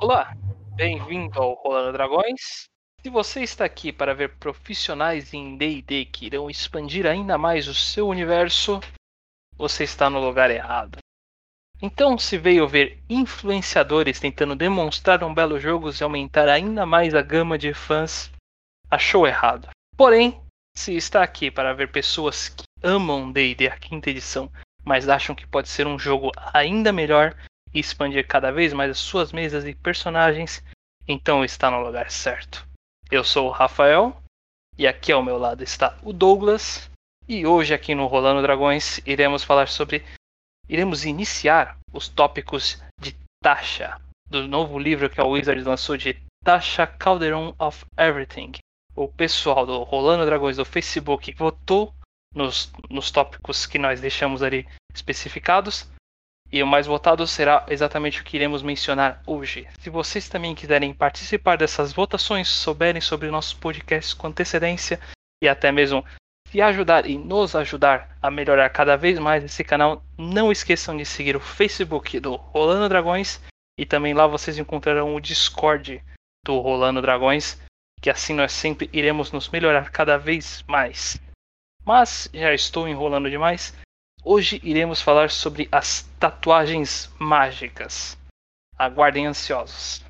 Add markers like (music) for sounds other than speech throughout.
Olá, bem-vindo ao Rolando Dragões. Se você está aqui para ver profissionais em D&D que irão expandir ainda mais o seu universo, você está no lugar errado. Então, se veio ver influenciadores tentando demonstrar um belo jogo e aumentar ainda mais a gama de fãs, achou errado. Porém, se está aqui para ver pessoas que amam D&D a quinta edição, mas acham que pode ser um jogo ainda melhor e expandir cada vez mais as suas mesas e personagens, então está no lugar certo. Eu sou o Rafael e aqui ao meu lado está o Douglas e hoje aqui no Rolando Dragões iremos falar sobre iremos iniciar os tópicos de Tasha, do novo livro que a Wizards lançou de Tasha Calderon of Everything. O pessoal do Rolando Dragões do Facebook votou nos, nos tópicos que nós deixamos ali especificados. E o mais votado será exatamente o que iremos mencionar hoje. Se vocês também quiserem participar dessas votações, souberem sobre nossos podcasts com antecedência e até mesmo se ajudar e nos ajudar a melhorar cada vez mais esse canal, não esqueçam de seguir o Facebook do Rolando Dragões e também lá vocês encontrarão o Discord do Rolando Dragões, que assim nós sempre iremos nos melhorar cada vez mais. Mas já estou enrolando demais. Hoje iremos falar sobre as tatuagens mágicas. Aguardem ansiosos.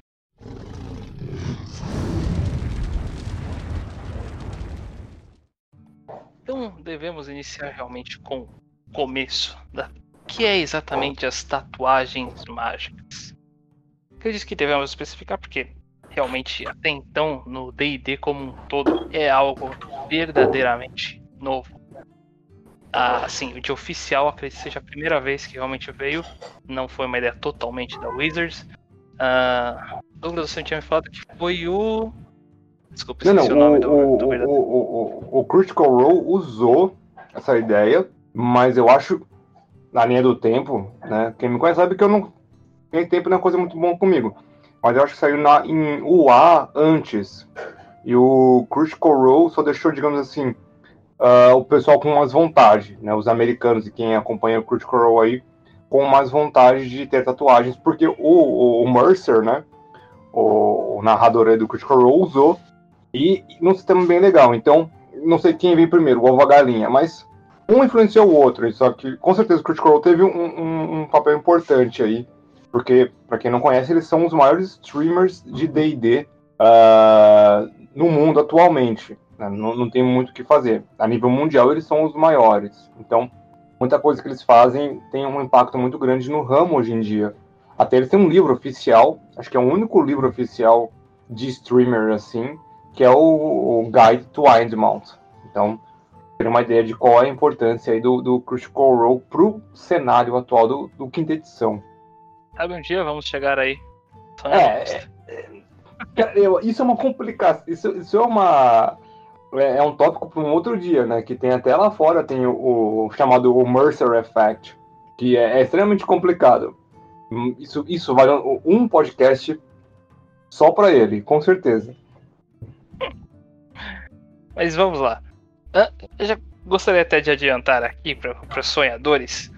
Então devemos iniciar realmente com o começo da que é exatamente as tatuagens mágicas. Acredito que devemos especificar porque realmente até então no D&D como um todo é algo verdadeiramente novo. Ah, assim, de oficial acredito que seja a primeira vez que realmente veio. Não foi uma ideia totalmente da Wizards. Ah, Douglas, você tinha me falado que foi o Desculpa, não, não, o nome do, o, do o, o, o Critical Role usou essa ideia, mas eu acho, na linha do tempo, né? Quem me conhece sabe que eu não. Tem tempo não é coisa muito bom comigo. Mas eu acho que saiu na, em UA antes. E o Critical Role só deixou, digamos assim, uh, o pessoal com mais vontade, né? Os americanos e quem acompanha o Critical Role aí, com mais vontade de ter tatuagens, porque o, o, o Mercer, né? O, o narrador aí do Critical Role usou e num sistema bem legal. Então, não sei quem veio primeiro, o ovo a galinha, mas um influenciou o outro. Só que com certeza o Critical Role teve um, um, um, papel importante aí. Porque, para quem não conhece, eles são os maiores streamers de DD uh, ah, no mundo atualmente. Né? Não, não tem muito o que fazer. A nível mundial, eles são os maiores. Então, muita coisa que eles fazem tem um impacto muito grande no ramo hoje em dia. Até eles têm um livro oficial, acho que é o único livro oficial de streamer assim, que é o, o Guide to Windmount. Então, ter uma ideia de qual é a importância aí do, do Critical Role pro cenário atual do, do quinta edição. Sabe um dia vamos chegar aí. É, é, é, eu, isso é uma complicação. Isso, isso é uma. É, é um tópico para um outro dia, né? Que tem até lá fora, tem o, o chamado o Mercer Effect, que é, é, extremamente complicado. Isso, isso vale um podcast só para ele, com certeza. Mas vamos lá. Eu já gostaria até de adiantar aqui para sonhadores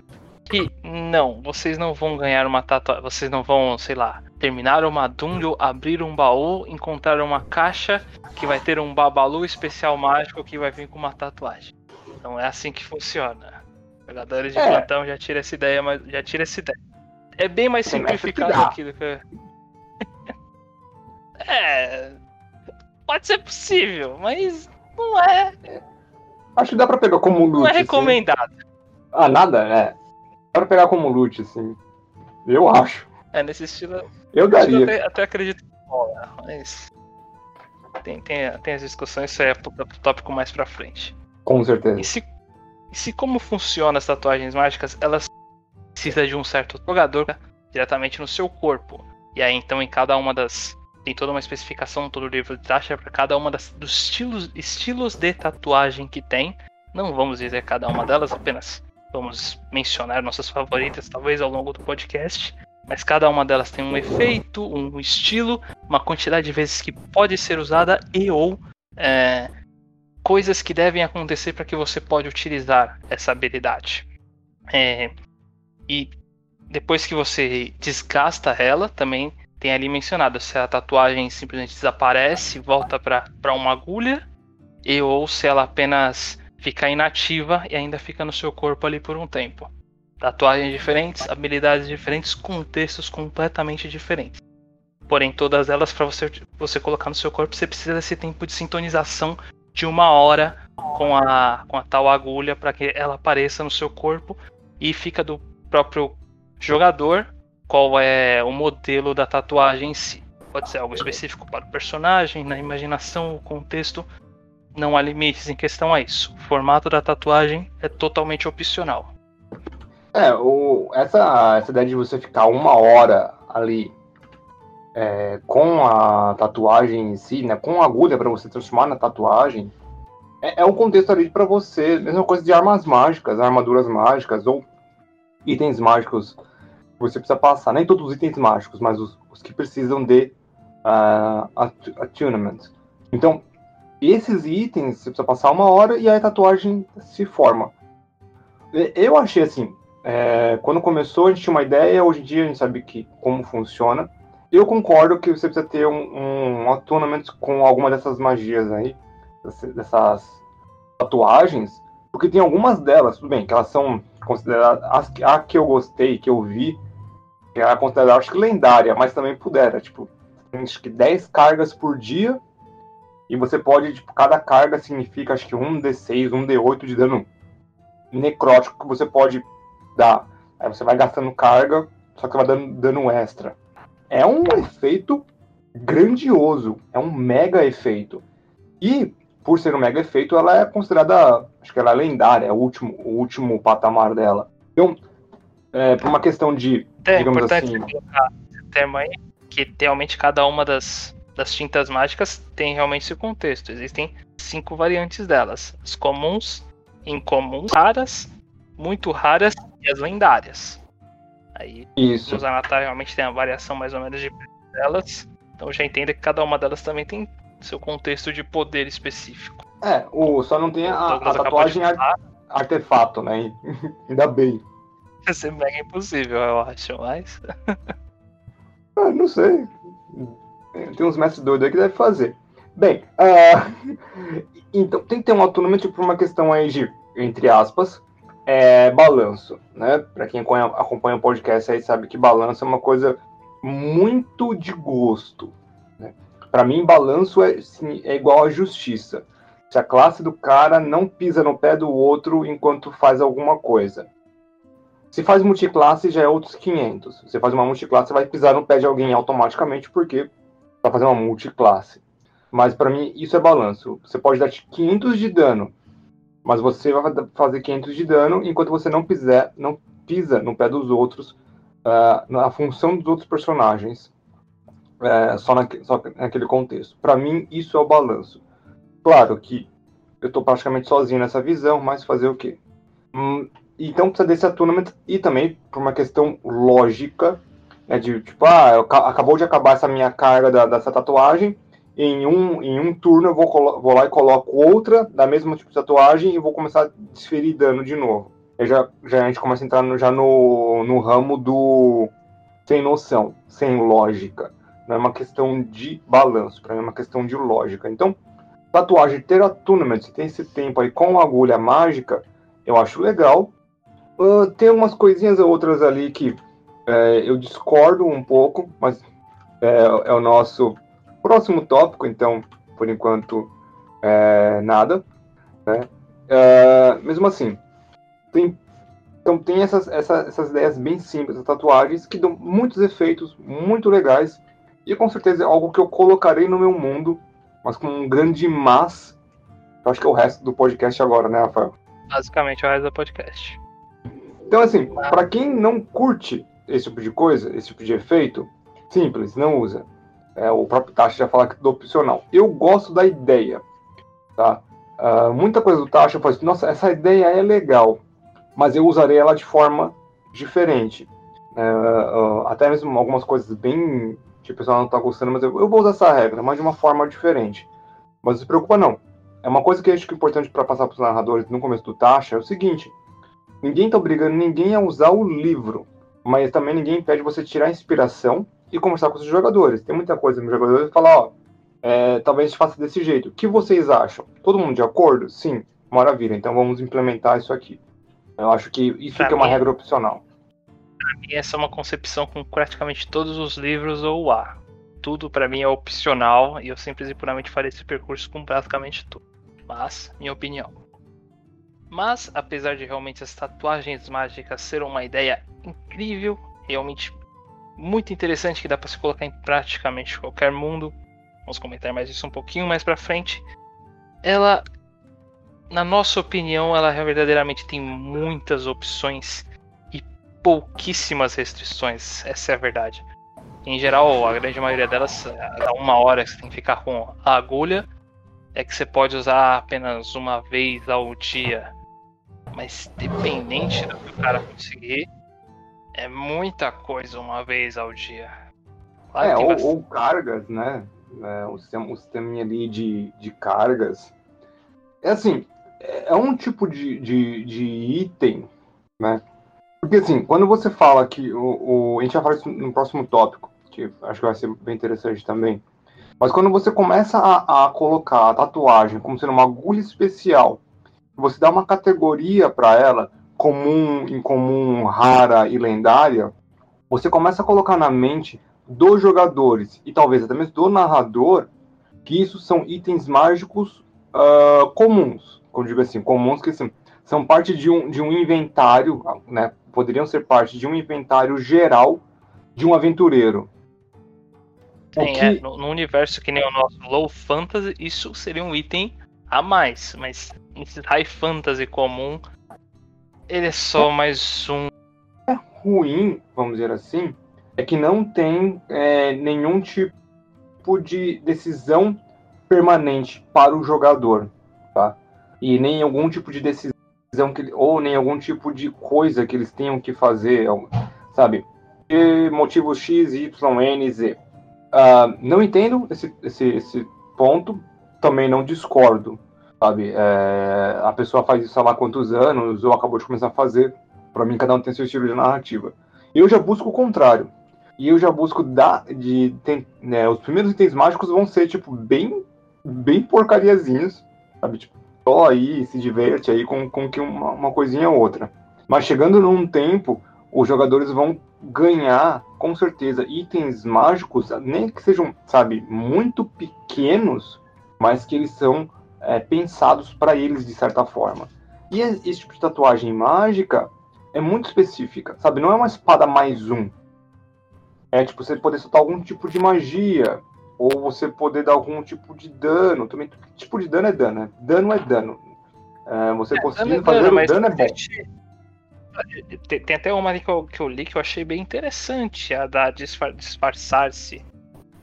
que não, vocês não vão ganhar uma tatuagem. Vocês não vão, sei lá, terminar uma dungeon, abrir um baú, encontrar uma caixa que vai ter um babalu especial mágico que vai vir com uma tatuagem. Não é assim que funciona. Jogadores de é. plantão já tira essa ideia, mas já tira essa ideia. É bem mais simplificado aquilo que. (laughs) é. Pode ser possível, mas não é. Acho que dá pra pegar como loot. Não é recomendado. Assim. Ah, nada? É. Dá pra pegar como loot, assim. Eu acho. É, nesse estilo. Eu daria. Eu até, até acredito que rola, mas. Tem, tem, tem as discussões, isso é pro tópico mais pra frente. Com certeza. E se, e se como funciona as tatuagens mágicas, elas precisam de um certo jogador diretamente no seu corpo. E aí então em cada uma das tem toda uma especificação, todo o livro de taxa para cada uma das, dos estilos, estilos de tatuagem que tem. Não vamos dizer cada uma delas, apenas vamos mencionar nossas favoritas, talvez ao longo do podcast. Mas cada uma delas tem um efeito, um estilo, uma quantidade de vezes que pode ser usada e ou é, coisas que devem acontecer para que você pode utilizar essa habilidade. É, e depois que você desgasta ela, também tem ali mencionado se a tatuagem simplesmente desaparece, volta para uma agulha, e ou se ela apenas fica inativa e ainda fica no seu corpo ali por um tempo. Tatuagens diferentes, habilidades diferentes, contextos completamente diferentes. Porém, todas elas, para você, você colocar no seu corpo, você precisa desse tempo de sintonização de uma hora com a, com a tal agulha para que ela apareça no seu corpo e fica do próprio jogador qual é o modelo da tatuagem em si. Pode ser algo específico para o personagem, na imaginação, o contexto. Não há limites em questão a isso. O formato da tatuagem é totalmente opcional. É, o, essa, essa ideia de você ficar uma hora ali é, com a tatuagem em si, né, com a agulha para você transformar na tatuagem, é, é um contexto ali para você, mesma coisa de armas mágicas, armaduras mágicas ou itens mágicos você precisa passar. Nem todos os itens mágicos, mas os, os que precisam de uh, attunement. Então, esses itens você precisa passar uma hora e aí a tatuagem se forma. Eu achei assim, é, quando começou a gente tinha uma ideia, hoje em dia a gente sabe que, como funciona. Eu concordo que você precisa ter um, um attunement com alguma dessas magias aí, dessas tatuagens, porque tem algumas delas, tudo bem, que elas são consideradas. As, a que eu gostei, que eu vi, que era considerada, acho que lendária, mas também pudera. Tipo, acho que 10 cargas por dia. E você pode, tipo, cada carga significa acho que um D6, um D8 de dano necrótico que você pode dar. Aí você vai gastando carga, só que vai dando dano extra. É um efeito grandioso, é um mega efeito. E, por ser um mega efeito, ela é considerada, acho que ela é lendária, é o último, o último patamar dela. Então, é, por uma questão de. É digamos importante assim, colocar esse aí, que realmente cada uma das, das tintas mágicas tem realmente esse contexto. Existem cinco variantes delas: as comuns, incomuns, raras, muito raras e as lendárias. Aí Isso. os Anatar realmente tem a variação mais ou menos de delas. Então já entenda que cada uma delas também tem seu contexto de poder específico. É, o, só não tem a, a tatuagem artefato, né? (laughs) Ainda bem. Ia ser mega impossível, eu acho, mas. (laughs) ah, não sei. Tem uns mestres doidos aí que deve fazer. Bem, uh, (laughs) então tem que ter um autonomia por tipo, uma questão aí de, entre aspas, é, balanço, né? Para quem acompanha o podcast aí sabe que balanço é uma coisa muito de gosto. Né? Para mim, balanço é, sim, é igual a justiça. Se a classe do cara não pisa no pé do outro enquanto faz alguma coisa. Se faz multiclasse, já é outros 500. Você faz uma multiclasse, você vai pisar no pé de alguém automaticamente, porque vai fazer uma multiclasse. Mas para mim, isso é balanço. Você pode dar 500 de dano, mas você vai fazer 500 de dano enquanto você não, pisar, não pisa no pé dos outros, uh, na função dos outros personagens, uh, só, só naquele contexto. Para mim, isso é o balanço. Claro que eu estou praticamente sozinho nessa visão, mas fazer o quê? Hum, então precisa desse attunement e também por uma questão lógica, né, de tipo, ah, acabou de acabar essa minha carga da, dessa tatuagem, em um, em um turno eu vou, vou lá e coloco outra da mesma tipo de tatuagem e vou começar a desferir dano de novo. Aí já, já a gente começa a entrar no, já no, no ramo do sem noção, sem lógica. Não é uma questão de balanço, para mim é uma questão de lógica. Então, tatuagem ter attunement, se tem esse tempo aí com agulha mágica, eu acho legal. Uh, tem umas coisinhas ou outras ali que é, eu discordo um pouco, mas é, é, o nosso próximo tópico, então, por enquanto, é, nada. Né? É, mesmo assim, tem, então tem essas, essas, essas ideias bem simples, as tatuagens, que dão muitos efeitos muito legais, e com certeza é algo que eu colocarei no meu mundo, mas com um grande mas. Eu acho que é o resto do podcast agora, né, Rafael? Basicamente é o resto do podcast. Então, assim, para quem não curte esse tipo de coisa, esse tipo de efeito, simples, não usa. É, o próprio Tasha já fala que do opcional. Eu gosto da ideia, tá? Uh, muita coisa do Tasha faz, assim, nossa, essa ideia é legal, mas eu usarei ela de forma diferente. Uh, até mesmo algumas coisas bem que o pessoal não está gostando, mas eu, eu, vou usar essa regra, mas de uma forma diferente. Mas não se preocupa não. É uma coisa que eu acho que é importante para passar para os narradores no começo do Tasha é o seguinte: Ninguém está obrigando ninguém a usar o livro, mas também ninguém impede você tirar inspiração e conversar com os jogadores. Tem muita coisa nos jogadores e falar, ó, é, talvez faça desse jeito. O que vocês acham? Todo mundo de acordo? Sim, maravilha. Então vamos implementar isso aqui. Eu acho que isso que é uma regra opcional. Pra mim, essa é uma concepção com praticamente todos os livros ou A. Tudo para mim é opcional e eu simples e puramente farei esse percurso com praticamente tudo. Mas, minha opinião. Mas, apesar de realmente as tatuagens mágicas ser uma ideia incrível, realmente muito interessante que dá para se colocar em praticamente qualquer mundo, vamos comentar mais isso um pouquinho mais para frente. Ela, na nossa opinião, ela verdadeiramente tem muitas opções e pouquíssimas restrições. Essa é a verdade. Em geral, a grande maioria delas, a uma hora que você tem que ficar com a agulha, é que você pode usar apenas uma vez ao dia mas dependente do que o cara conseguir, é muita coisa uma vez ao dia. Claro é, ou, ou, cargas, né? É, o, sistema, o sistema ali de, de cargas. É assim, é um tipo de, de, de item, né? Porque assim, quando você fala que o, o, A gente vai falar isso no próximo tópico, que acho que vai ser bem interessante também. Mas quando você começa a, a colocar a tatuagem como sendo uma agulha especial você dá uma categoria para ela, comum, incomum, rara e lendária, você começa a colocar na mente dos jogadores e talvez até mesmo do narrador que isso são itens mágicos uh, comuns, como digo assim, comuns que assim, são parte de um, de um inventário, né? Poderiam ser parte de um inventário geral de um aventureiro. Sim, que... é, no, no, universo que nem o nosso Low Fantasy, isso seria um item a mais, mas esse High Fantasy comum, ele é só mais um. É ruim, vamos dizer assim, é que não tem é, nenhum tipo de decisão permanente para o jogador, tá? E nem algum tipo de decisão que ou nem algum tipo de coisa que eles tenham que fazer, sabe? E motivos X, Y, N, Z. Uh, não entendo esse, esse, esse ponto, também não discordo, sabe? É, a pessoa faz isso há lá quantos anos, ou acabou de começar a fazer. Para mim, cada um tem seu estilo de narrativa. Eu já busco o contrário. E eu já busco dar de. Tem, né, os primeiros itens mágicos vão ser, tipo, bem. bem porcariazinhos, sabe? Tipo, só aí, se diverte aí com, com que uma, uma coisinha ou outra. Mas chegando num tempo, os jogadores vão ganhar, com certeza, itens mágicos, nem que sejam, sabe, muito pequenos, mas que eles são é, pensados para eles de certa forma. E esse tipo de tatuagem mágica é muito específica, sabe? Não é uma espada mais um. É tipo você poder soltar algum tipo de magia ou você poder dar algum tipo de dano. Também tipo de dano é dano, né? Dano é dano. É, você é, conseguindo é fazer dano, o dano é bom. Tem, tem, até uma ali que eu, que eu li que eu achei bem interessante, a da disfarçar-se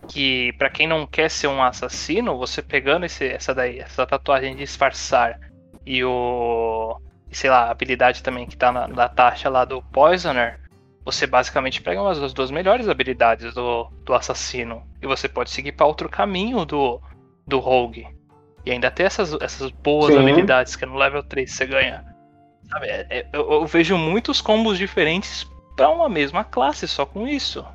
que para quem não quer ser um assassino, você pegando esse, essa daí, essa tatuagem de disfarçar e o sei lá, a habilidade também que tá na, na taxa lá do Poisoner, você basicamente pega umas das duas melhores habilidades do, do assassino e você pode seguir para outro caminho do, do Rogue. E ainda tem essas, essas boas Sim. habilidades que no level 3 você ganha. Sabe, é, é, eu, eu vejo muitos combos diferentes para uma mesma classe só com isso.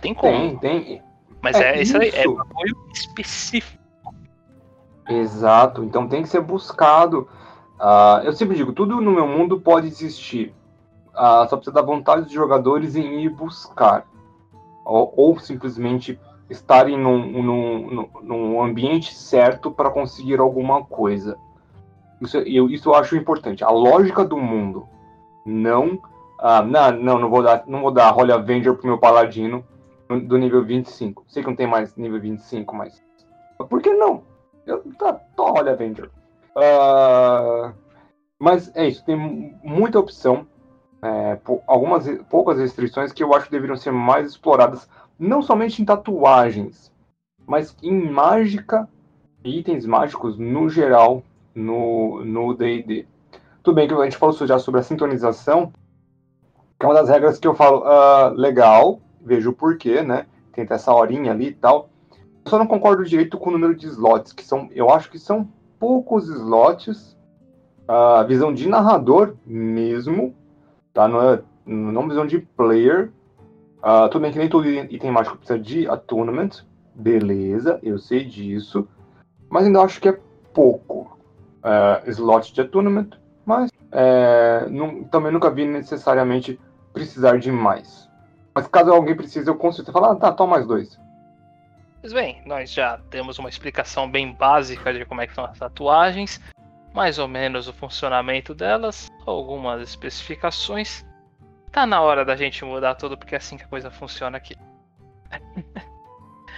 Tem como. Tem, tem. Mas é, é isso aí, é apoio específico. Exato, então tem que ser buscado. Uh, eu sempre digo, tudo no meu mundo pode existir. Uh, só precisa da vontade dos jogadores em ir buscar. Ou, ou simplesmente estarem num, num, num ambiente certo para conseguir alguma coisa. Isso eu, isso eu acho importante. A lógica do mundo. Não. Uh, não, não, não vou dar, não vou dar Holy Avenger pro meu paladino do nível 25. Sei que não tem mais nível 25, mas. Por que não? Eu, tá, tô, olha, Avenger. Uh, mas é isso, tem muita opção. É, algumas poucas restrições que eu acho que deveriam ser mais exploradas, não somente em tatuagens, mas em mágica itens mágicos no geral no D&D. Tudo bem que a gente falou já sobre a sintonização, que é uma das regras que eu falo, uh, legal, vejo o porquê, né? Tem essa horinha ali e tal. Eu só não concordo direito com o número de slots, que são, eu acho que são poucos slots. A visão de narrador mesmo, tá? Não é não visão de player. Uh, tudo bem que nem todo item mágico precisa de attunement, beleza, eu sei disso, mas ainda acho que é pouco uh, slot de attunement, mas é, não, também nunca vi necessariamente precisar de mais. Mas caso alguém precise, eu consigo falar, ah, tá, toma mais dois. Pois bem, nós já temos uma explicação bem básica de como é que são as tatuagens, mais ou menos o funcionamento delas, algumas especificações. Tá na hora da gente mudar tudo, porque é assim que a coisa funciona aqui.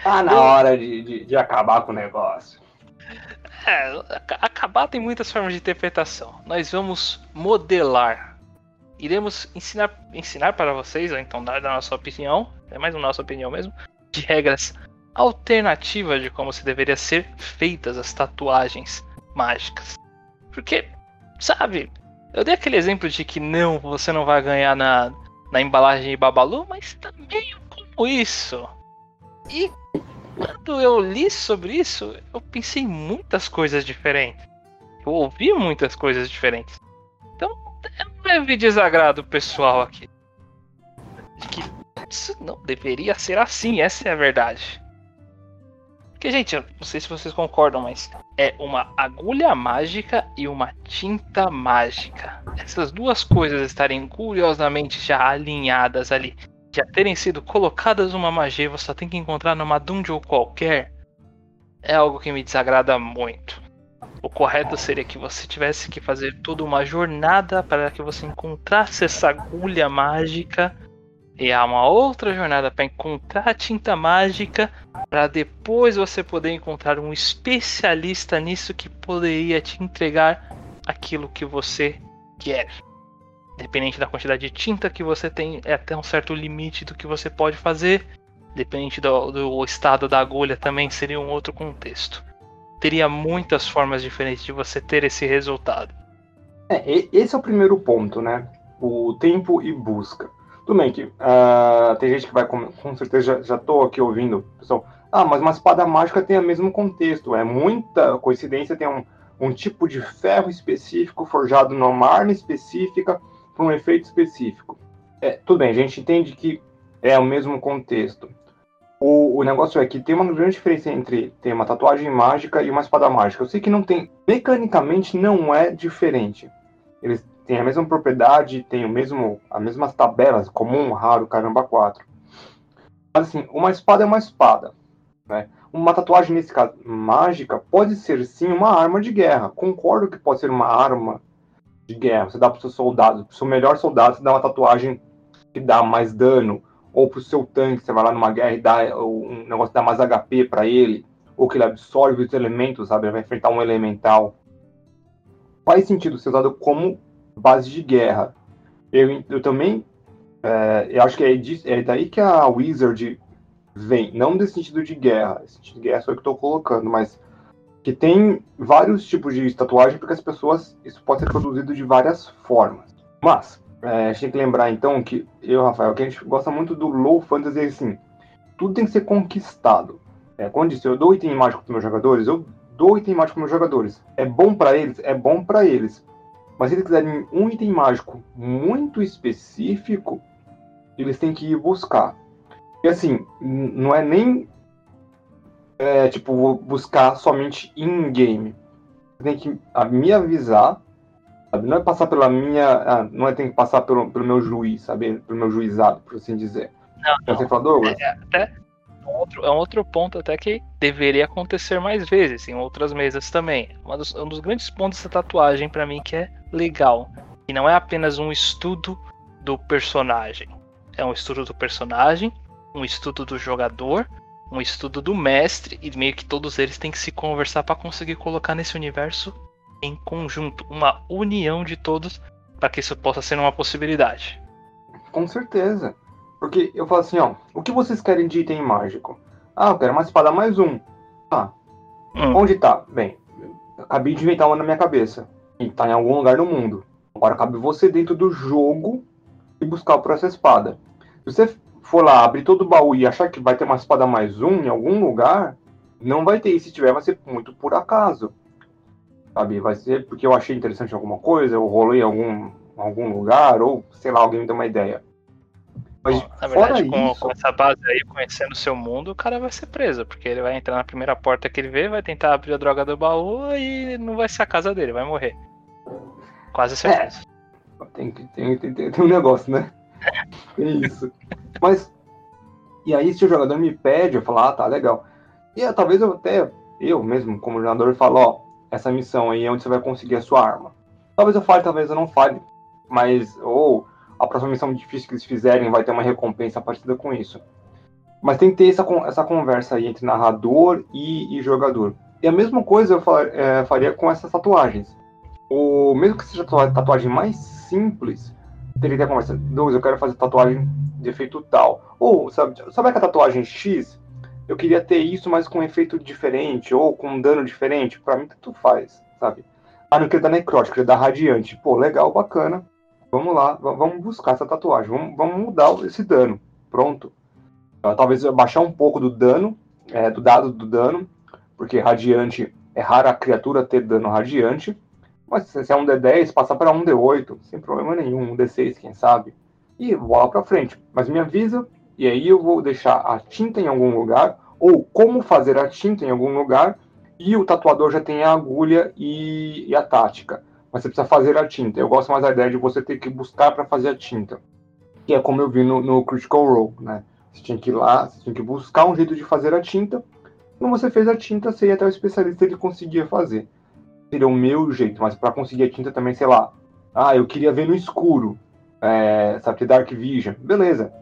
Tá na hora de, de, de acabar com o negócio. É, acabar tem muitas formas de interpretação. Nós vamos modelar. Iremos ensinar, ensinar para vocês, ou então dar a nossa opinião, é mais a nossa opinião mesmo, de regras alternativas de como se deveria ser feitas as tatuagens mágicas. Porque, sabe, eu dei aquele exemplo de que não, você não vai ganhar na, na embalagem de Babalu, mas também como isso. E quando eu li sobre isso, eu pensei em muitas coisas diferentes. Eu ouvi muitas coisas diferentes. É um leve desagrado pessoal aqui. De que isso não deveria ser assim, essa é a verdade. Porque, gente, eu não sei se vocês concordam, mas é uma agulha mágica e uma tinta mágica. Essas duas coisas estarem curiosamente já alinhadas ali, já terem sido colocadas numa magia você só tem que encontrar numa dungeon qualquer, é algo que me desagrada muito. O correto seria que você tivesse que fazer toda uma jornada para que você encontrasse essa agulha mágica e há uma outra jornada para encontrar a tinta mágica, para depois você poder encontrar um especialista nisso que poderia te entregar aquilo que você quer. Dependente da quantidade de tinta que você tem, é até um certo limite do que você pode fazer. Dependente do, do estado da agulha, também seria um outro contexto. Teria muitas formas diferentes de você ter esse resultado. É, esse é o primeiro ponto, né? O tempo e busca. Tudo bem que uh, tem gente que vai, com, com certeza, já, estou aqui ouvindo, pessoal, ah, mas uma espada mágica tem o mesmo contexto, é muita coincidência, tem um, um tipo de ferro específico forjado numa arma específica para um efeito específico. É, tudo bem, a gente entende que é o mesmo contexto. O, o negócio é que tem uma grande diferença entre ter uma tatuagem mágica e uma espada mágica. Eu sei que não tem, mecanicamente não é diferente. Eles tem a mesma propriedade, tem o mesmo, as mesmas tabelas, comum, raro, caramba, 4. Mas assim, uma espada é uma espada. Né? Uma tatuagem, nesse caso, mágica, pode ser sim uma arma de guerra. Concordo que pode ser uma arma de guerra. Você dá para o seu soldado, para o seu melhor soldado, você dá uma tatuagem que dá mais dano. Ou para o seu tanque, você vai lá numa guerra e dá um negócio dá mais HP para ele. Ou que ele absorve os elementos, sabe? Ele vai enfrentar um elemental. Faz sentido ser usado como base de guerra. Eu, eu também é, eu acho que é, de, é, daí que a Wizard vem, não desse sentido de guerra, esse sentido de guerra só que estou colocando, mas que tem vários tipos de tatuagem porque as pessoas isso pode ser produzido de várias formas. Mas é, a gente tem que lembrar então que eu, Rafael, que a gente gosta muito do low fantasy assim, tudo tem que ser conquistado. É, quando eu disse, eu dou item mágico para meus jogadores, eu dou item mágico para meus jogadores. É bom para eles, é bom para eles. Mas se eles quiserem um item mágico muito específico, eles têm que ir buscar. E assim, não é nem é, tipo buscar somente in-game. Tem que me avisar, sabe? Não é passar pela minha. Ah, não é ter que passar pelo, pelo meu juiz, sabe? Pelo meu juizado, por assim dizer. Não, não. Você falou, Douglas? É, até, um outro, é um outro ponto até que deveria acontecer mais vezes, em outras mesas também. Dos, um dos grandes pontos da tatuagem para mim que é legal. E não é apenas um estudo do personagem. É um estudo do personagem, um estudo do jogador, um estudo do mestre, e meio que todos eles têm que se conversar para conseguir colocar nesse universo em conjunto, uma união de todos para que isso possa ser uma possibilidade. Com certeza. Porque eu falo assim, ó, o que vocês querem de item mágico? Ah, eu quero uma espada mais um. Ah, hum. onde tá? Bem, acabei de inventar uma na minha cabeça. E tá em algum lugar no mundo. Agora cabe você dentro do jogo e buscar por essa espada. Se você for lá, abrir todo o baú e achar que vai ter uma espada mais um em algum lugar, não vai ter. E se tiver, vai ser muito por acaso. Sabe? Vai ser porque eu achei interessante alguma coisa, eu rolei em algum, algum lugar, ou sei lá, alguém me deu uma ideia. Mas, Bom, na verdade, com, isso... com, essa base aí, conhecendo o seu mundo, o cara vai ser preso, porque ele vai entrar na primeira porta que ele vê, vai tentar abrir a droga do baú e não vai ser a casa dele, vai morrer. Quase certeza. É. Tem, tem, tem, tem, um negócio, né? Tem isso. Mas, e aí se o jogador me pede, eu falo, ah, tá, legal. E é, talvez eu até, eu mesmo, como jogador, falo, ó, essa missão aí onde você vai conseguir a sua arma. Talvez eu fale, talvez eu não fale, mas, ou a próxima missão difícil que eles fizerem vai ter uma recompensa parecida com isso. Mas tem que ter essa, essa conversa aí entre narrador e, e jogador. E a mesma coisa eu é, faria com essas tatuagens. O, mesmo que seja a tatuagem mais simples, teria que ter a conversa. Douglas, eu quero fazer tatuagem de efeito tal. Ou, sabe, sabe a tatuagem X? Eu queria ter isso, mas com um efeito diferente, ou com um dano diferente. Para mim, tanto faz, sabe? Ah, não queria dar necrótico, queria dar radiante. Pô, legal, bacana. Vamos lá, vamos buscar essa tatuagem, vamos, vamos mudar esse dano. Pronto. Uh, talvez baixar um pouco do dano, é, do dado do dano, porque radiante é raro a criatura ter dano radiante. Mas se é um D10, passar para um D8, sem problema nenhum, um D6, quem sabe. E bola para frente. Mas me avisa, e aí eu vou deixar a tinta em algum lugar, ou como fazer a tinta em algum lugar, e o tatuador já tem a agulha e, e a tática mas você precisa fazer a tinta. Eu gosto mais da ideia de você ter que buscar para fazer a tinta, que é como eu vi no, no, Critical Role, né? Você tinha que ir lá, você tinha que buscar um jeito de fazer a tinta. Quando você fez a tinta, você ia até o especialista ele conseguia fazer. Seria o meu jeito, mas para conseguir a tinta também, sei lá. Ah, eu queria ver no escuro, é, sabe, Dark Vision. Beleza.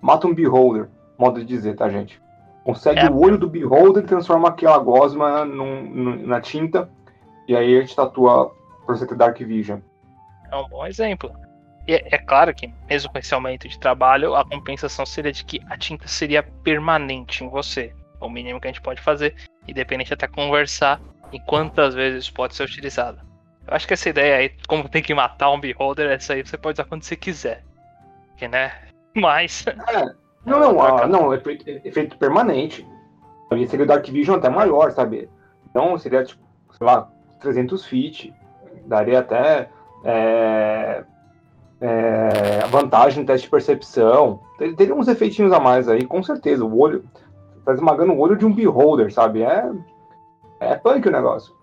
Mata um Beholder, modo de dizer, tá, gente? Consegue é. o olho do Beholder e transforma aquela gosma num, num, na tinta. E aí a gente tatua por ter Dark Vision. É um bom exemplo. E é, é claro que, mesmo com esse aumento de trabalho, a compensação seria de que a tinta seria permanente em você. É o mínimo que a gente pode fazer, independente até conversar em quantas vezes pode ser utilizada. Eu acho que essa ideia aí, como tem que matar um beholder, essa aí você pode usar quando você quiser. Que, né? Mas. É, não, não, ah, não, efeito, efeito permanente. Seria o Dark Vision até maior, sabe? Então seria, tipo, sei lá, 300 feet daria até é, é, vantagem no teste de percepção. Teria uns efeitinhos a mais aí, com certeza. O olho. Tá esmagando o olho de um beholder, sabe? É, é punk o negócio.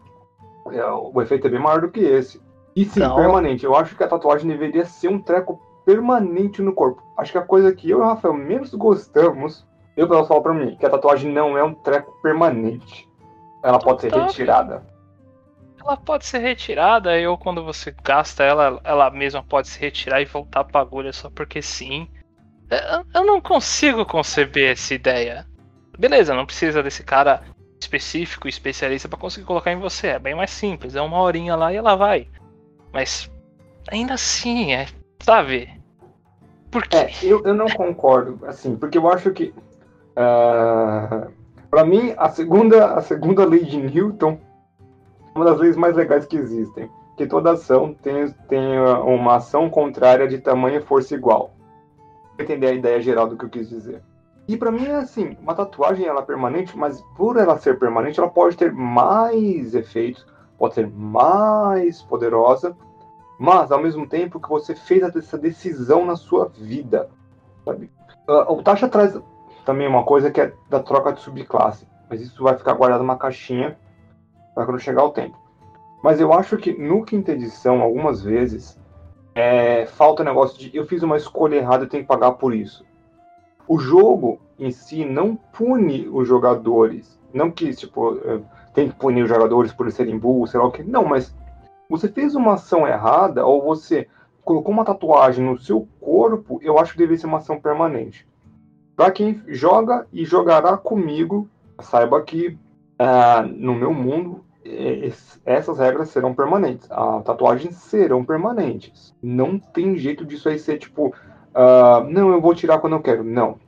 É, o efeito é bem maior do que esse. E sim, Não. permanente. Eu acho que a tatuagem deveria ser um treco permanente no corpo. Acho que a coisa que eu e o Rafael menos gostamos, eu pelo falo pra mim, que a tatuagem não é um treco permanente. Ela pode ser retirada ela pode ser retirada, ou quando você gasta ela, ela mesma pode se retirar e voltar pra agulha só porque sim. É, eu não consigo conceber essa ideia. Beleza, não precisa desse cara específico, especialista para conseguir colocar em você. É bem mais simples, é uma horinha lá e ela vai. Mas ainda assim, é, sabe? Por quê? É, eu, eu não concordo, assim, porque eu acho que. Uh, para mim, a segunda, a segunda lei de Newton uma das leis mais legais que existem, que toda ação tem, tem uma ação contrária de tamanho e força igual. Entender a ideia geral do que eu quis dizer. E para mim é assim, uma tatuagem ela é permanente, mas por ela ser permanente, ela pode ter mais efeitos, pode ser mais poderosa, mas ao mesmo tempo que você fez essa decisão na sua vida. Sabe? Uh, o Tasha traz também uma coisa que é da troca de subclasse, mas isso vai ficar guardado numa caixinha para quando chegar o tempo. Mas eu acho que no quinta edição, algumas vezes, é, falta o negócio de eu fiz uma escolha errada e tenho que pagar por isso. O jogo em si não pune os jogadores. Não que, tipo, é, tem que punir os jogadores por serem burros, sei lá o que. Não, mas você fez uma ação errada ou você colocou uma tatuagem no seu corpo, eu acho que deve ser uma ação permanente. Para quem joga e jogará comigo, saiba que uh, no meu mundo essas regras serão permanentes. As tatuagens serão permanentes. Não tem jeito disso aí ser tipo, uh, não, eu vou tirar quando eu quero. Não.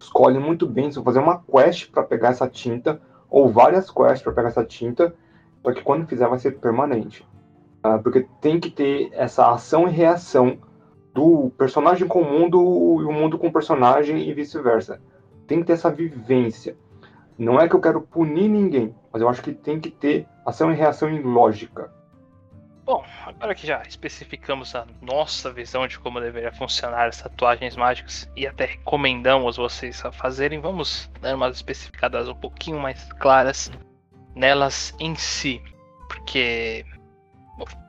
Escolhe muito bem se vou fazer uma quest para pegar essa tinta, ou várias quests para pegar essa tinta, só que quando fizer vai ser permanente. Uh, porque tem que ter essa ação e reação do personagem com o mundo e o mundo com o personagem e vice-versa. Tem que ter essa vivência. Não é que eu quero punir ninguém, mas eu acho que tem que ter ação e reação em lógica. Bom, agora que já especificamos a nossa visão de como deveria funcionar as tatuagens mágicas e até recomendamos vocês a fazerem, vamos dar umas especificadas um pouquinho mais claras nelas em si. Porque.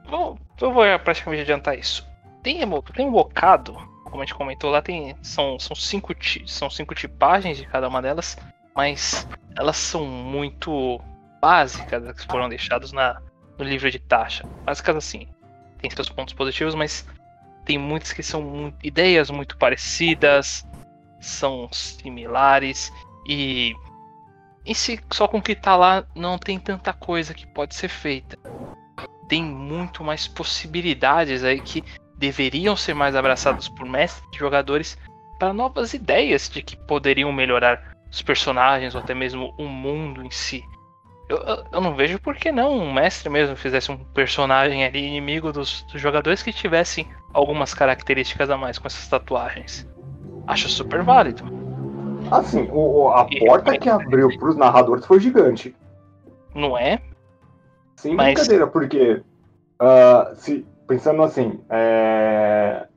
Bom, eu vou praticamente adiantar isso. Tem, tem um bocado, como a gente comentou lá, tem, são, são, cinco, são cinco tipagens de cada uma delas, mas elas são muito básicas que foram deixadas na, no livro de taxa. Básicas assim, tem seus pontos positivos, mas tem muitas que são ideias muito parecidas, são similares e e se só com o que tá lá não tem tanta coisa que pode ser feita. Tem muito mais possibilidades aí que deveriam ser mais abraçadas por mestres e jogadores para novas ideias de que poderiam melhorar os personagens ou até mesmo o mundo em si. Eu, eu não vejo por que não um mestre mesmo fizesse um personagem ali inimigo dos, dos jogadores que tivessem algumas características a mais com essas tatuagens. Acho super válido. Assim, o, a porta que abriu para os narradores foi gigante. Não é? Sem Mas... brincadeira, porque uh, se, pensando assim, é,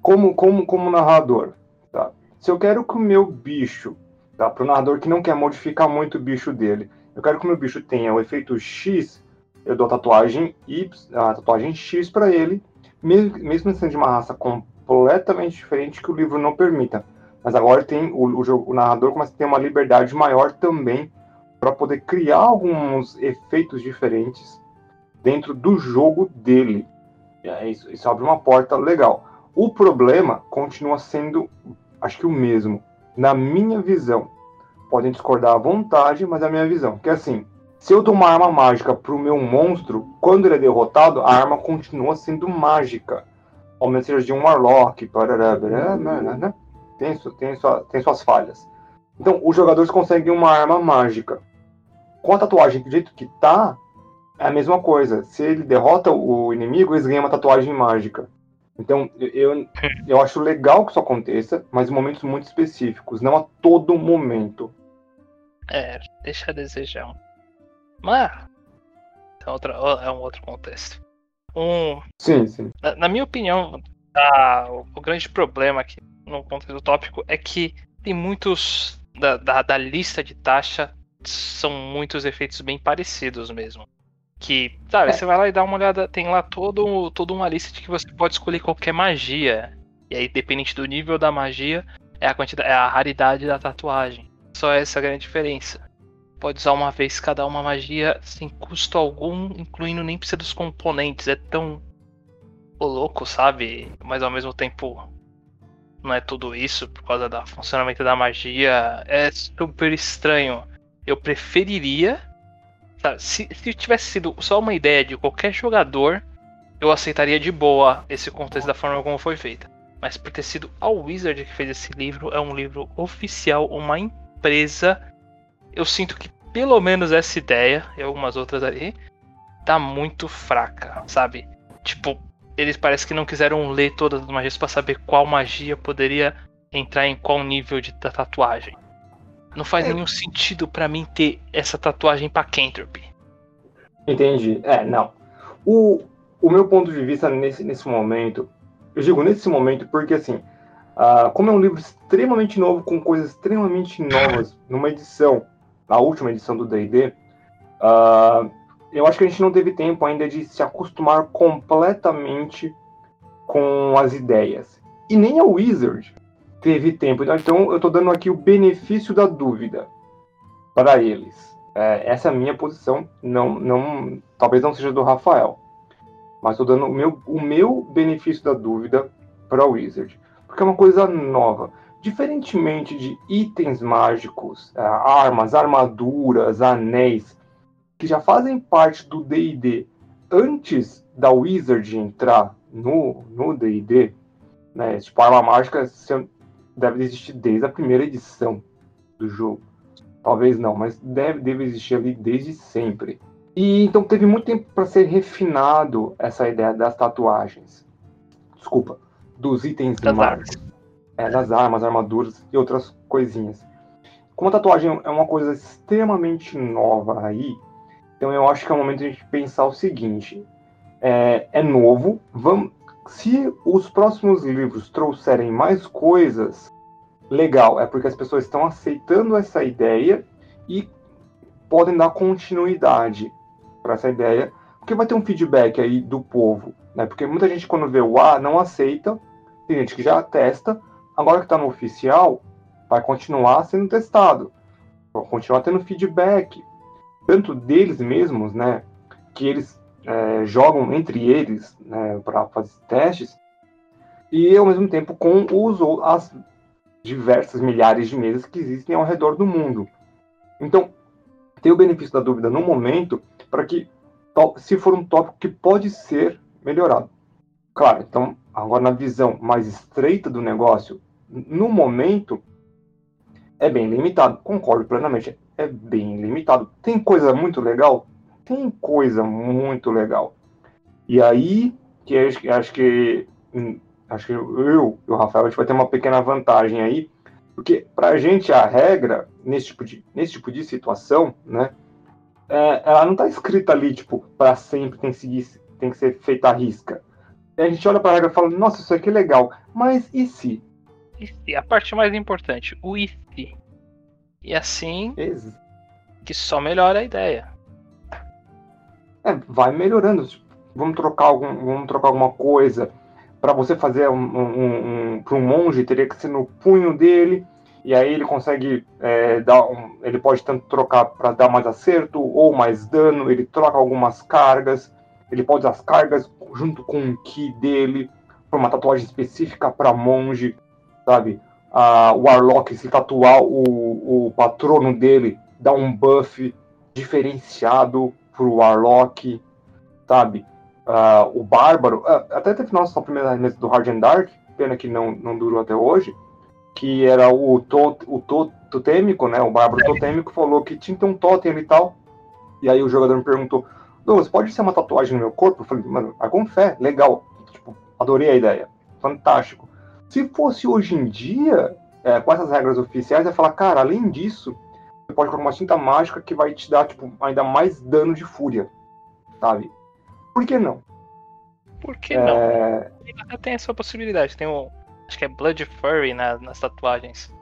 como, como, como narrador, tá? se eu quero que o meu bicho, tá? para o narrador que não quer modificar muito o bicho dele, eu quero que o meu bicho tenha o efeito X, eu dou tatuagem Y, a tatuagem X para ele, mesmo, mesmo sendo de uma raça completamente diferente que o livro não permita. Mas agora tem o, o, o narrador começa a ter uma liberdade maior também para poder criar alguns efeitos diferentes dentro do jogo dele. Isso, isso abre uma porta legal. O problema continua sendo, acho que o mesmo, na minha visão podem discordar à vontade, mas é a minha visão. Que é assim, se eu dou uma arma mágica pro meu monstro, quando ele é derrotado, a arma continua sendo mágica. Ao menos seja de um Warlock, parará, né? tem, tem, sua, tem suas falhas. Então, os jogadores conseguem uma arma mágica. Com a tatuagem do jeito que tá, é a mesma coisa. Se ele derrota o inimigo, eles ganham uma tatuagem mágica. Então, eu, eu acho legal que isso aconteça, mas em momentos muito específicos, não a todo momento. É, deixa a desejar. Mas é, outra, é um outro contexto. Um, sim, sim. Na, na minha opinião, a, o, o, grande problema aqui no contexto tópico é que tem muitos da, da, da, lista de taxa são muitos efeitos bem parecidos mesmo. Que, sabe, é. você vai lá e dá uma olhada, tem lá todo, toda uma lista de que você pode escolher qualquer magia. E aí, dependente do nível da magia, é a quantidade, é a raridade da tatuagem. Só essa grande diferença. Pode usar uma vez cada uma magia sem custo algum, incluindo nem precisa dos componentes. É tão o louco, sabe? Mas ao mesmo tempo não é tudo isso por causa do funcionamento da magia. É super estranho. Eu preferiria. Sabe, se, se tivesse sido só uma ideia de qualquer jogador, eu aceitaria de boa esse contexto da forma como foi feita. Mas por ter sido a Wizard que fez esse livro, é um livro oficial, uma empresa, eu sinto que pelo menos essa ideia, e algumas outras ali, tá muito fraca, sabe? Tipo, eles parece que não quiseram ler todas as magias para saber qual magia poderia entrar em qual nível de tatuagem. Não faz é. nenhum sentido para mim ter essa tatuagem para Cantrop. Entendi. É, não. O, o meu ponto de vista nesse, nesse momento, eu digo nesse momento porque assim, Uh, como é um livro extremamente novo, com coisas extremamente novas, numa edição, na última edição do D&D, uh, ah, eu acho que a gente não teve tempo ainda de se acostumar completamente com as ideias. E nem a Wizard teve tempo. Então eu estou dando aqui o benefício da dúvida para eles. É, essa é a minha posição. Não, não, talvez não seja do Rafael. Mas estou dando o meu, o meu benefício da dúvida para a Wizard porque é uma coisa nova. Diferentemente de itens mágicos, é, armas, armaduras, anéis, que já fazem parte do D&D antes da Wizard entrar no D&D, né? Tipo, arma mágica deve existir desde a primeira edição do jogo. Talvez não, mas deve, deve existir ali desde sempre. E então teve muito tempo para ser refinado essa ideia das tatuagens. Desculpa dos itens das armas. É, das armas, armaduras e outras coisinhas. Como a tatuagem é uma coisa extremamente nova aí, então eu acho que é o momento de a gente pensar o seguinte: é, é novo. Vamos, se os próximos livros trouxerem mais coisas, legal, é porque as pessoas estão aceitando essa ideia e podem dar continuidade para essa ideia, porque vai ter um feedback aí do povo, né? Porque muita gente quando vê o A não aceita, tem gente que já testa, agora que está no oficial, vai continuar sendo testado, vai continuar tendo feedback, tanto deles mesmos, né? Que eles é, jogam entre eles né, para fazer testes, e ao mesmo tempo com os, as diversas milhares de mesas que existem ao redor do mundo. Então, tem o benefício da dúvida no momento para que, se for um tópico que pode ser melhorado. Claro, então, agora na visão mais estreita do negócio, no momento, é bem limitado. Concordo plenamente, é bem limitado. Tem coisa muito legal? Tem coisa muito legal. E aí, que acho, acho que hum, acho que eu e o Rafael a gente vai ter uma pequena vantagem aí, porque para a gente a regra nesse tipo de nesse tipo de situação, né, é, ela não está escrita ali tipo para sempre tem que seguir, tem que ser feita a risca. E a gente olha para a regra e fala, nossa, isso aqui é legal, mas e se? E se? A parte mais importante, o e se? E assim, que só melhora a ideia. É, vai melhorando. Vamos trocar, algum, vamos trocar alguma coisa. Para você fazer um, um, um para um monge, teria que ser no punho dele. E aí ele consegue é, dar um, ele pode tanto trocar para dar mais acerto ou mais dano. Ele troca algumas cargas. Ele pode usar as cargas junto com o ki dele para uma tatuagem específica para monge, sabe? Ah, o Warlock, se tatuar o, o patrono dele, dá um buff diferenciado pro Warlock, sabe? Uh, o Bárbaro, uh, até teve nossa primeira mesa do Hard and Dark, pena que não, não durou até hoje, que era o, to, o to, totêmico, né? O Bárbaro é. totêmico falou que tinha que ter um totem e tal. E aí o jogador me perguntou, Douglas, pode ser uma tatuagem no meu corpo? Eu falei, mano, vai com fé, legal. Tipo, adorei a ideia. Fantástico. Se fosse hoje em dia, é, com essas regras oficiais, ia falar, cara, além disso, você pode colocar uma tinta mágica que vai te dar, tipo, ainda mais dano de fúria, sabe? Por que não? Por que é... não? Tem essa possibilidade. Tem o. Acho que é Blood Furry na, nas tatuagens.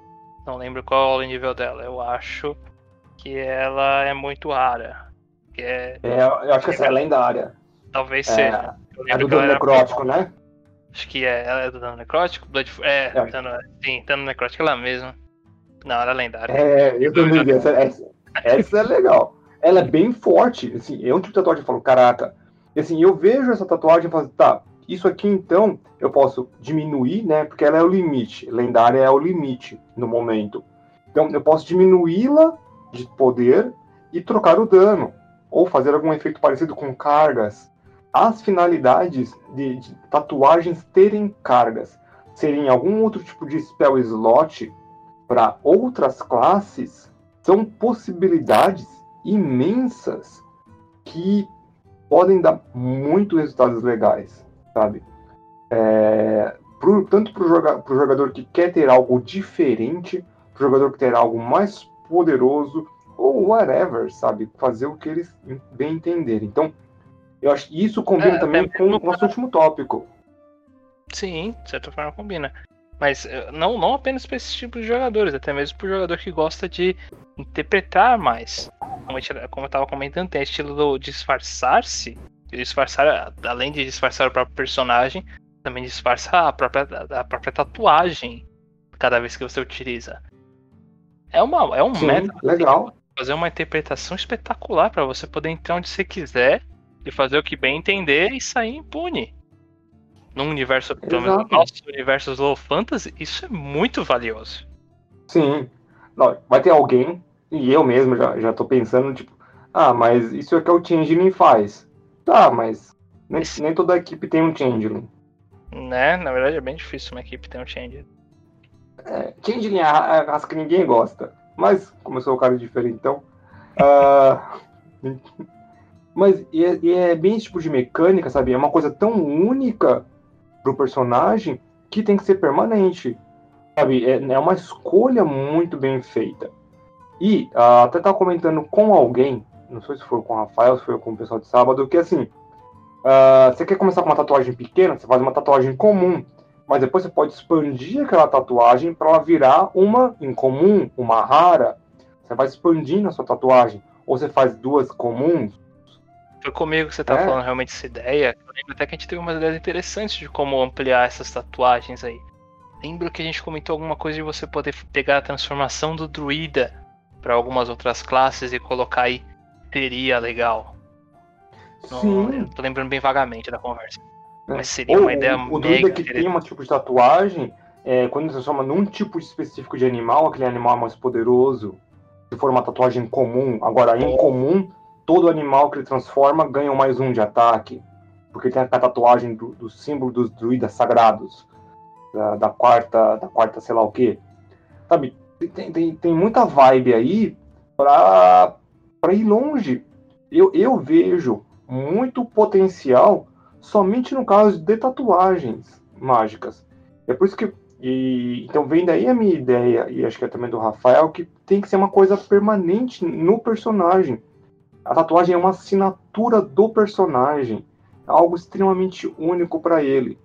Não lembro qual é o nível dela. Eu acho que ela é muito rara. Que é, é, eu acho que essa é lendária. Talvez é, seja. É do dano necrótico, né? Acho que é. Ela é do dano necrótico? Blood, é, é. Dano, sim, dano necrótico ela mesma. Não, ela é lendária. É, eu também vi. Essa, essa, essa, é legal. Ela é bem forte. Assim, é um tipo de tatuagem que eu falo, caraca. E, assim, eu vejo essa tatuagem e falo, tá, isso aqui então eu posso diminuir, né? Porque ela é o limite. Lendária é o limite no momento. Então eu posso diminuí-la de poder e trocar o dano. Ou fazer algum efeito parecido com cargas. As finalidades de, de tatuagens terem cargas serem algum outro tipo de spell slot para outras classes são possibilidades imensas que podem dar muitos resultados legais, sabe? É, pro, tanto para o joga, jogador que quer ter algo diferente, para o jogador que quer algo mais poderoso, ou whatever, sabe? Fazer o que eles bem entenderem. Então, eu acho que isso combina é, também com o nosso último tópico. Sim, de certa forma combina. Mas eh, não, não apenas para esse tipo de jogadores, até mesmo para o jogador que gosta de interpretar mais. Como eu, como eu tava comentando, tem estilo do disfarçar-se. Disfarçar, além de disfarçar o próprio personagem, também disfarça a própria, a própria tatuagem cada vez que você utiliza. É, uma, é um Sim, método legal. fazer uma interpretação espetacular para você poder entrar onde você quiser e fazer o que bem entender e sair impune num universo, pelo menos no nosso universo Low Fantasy, isso é muito valioso. Sim. Não, vai ter alguém, e eu mesmo já, já tô pensando, tipo, ah, mas isso é que o Changeling faz. Tá, mas nem, nem toda equipe tem um Changeling. Né? Na verdade é bem difícil uma equipe ter um Changeling. É, changeling é a é raça que ninguém gosta. Mas, como eu sou o cara diferentão. Uh, (laughs) mas e é, e é, bem esse tipo de mecânica, sabe? É uma coisa tão única pro personagem que tem que ser permanente. Sabe? É, é uma escolha muito bem feita. E uh, até tava comentando com alguém, não sei se foi com o Rafael, se foi com o pessoal de sábado, que assim, Uh, você quer começar com uma tatuagem pequena, você faz uma tatuagem comum, mas depois você pode expandir aquela tatuagem para ela virar uma incomum, uma rara. Você vai expandindo a sua tatuagem. Ou você faz duas comuns. Foi comigo que você tá é. falando realmente essa ideia. Eu lembro até que a gente teve umas ideias interessantes de como ampliar essas tatuagens aí. Lembro que a gente comentou alguma coisa de você poder pegar a transformação do druida para algumas outras classes e colocar aí. Seria legal. Sim. Não, tô lembrando bem vagamente da conversa. É. Mas seria Ou, uma ideia O, o druida que tem um tipo de tatuagem, é, quando você transforma num tipo específico de animal, aquele animal é mais poderoso. Se for uma tatuagem comum, agora em comum, todo animal que ele transforma ganha mais um de ataque. Porque tem a tatuagem do, do símbolo dos druidas sagrados. Da, da, quarta, da quarta, sei lá o que. Sabe, tem, tem, tem muita vibe aí pra, pra ir longe. Eu, eu vejo muito potencial somente no caso de tatuagens mágicas. É por isso que. E, então vem daí a minha ideia, e acho que é também do Rafael, que tem que ser uma coisa permanente no personagem. A tatuagem é uma assinatura do personagem, algo extremamente único para ele.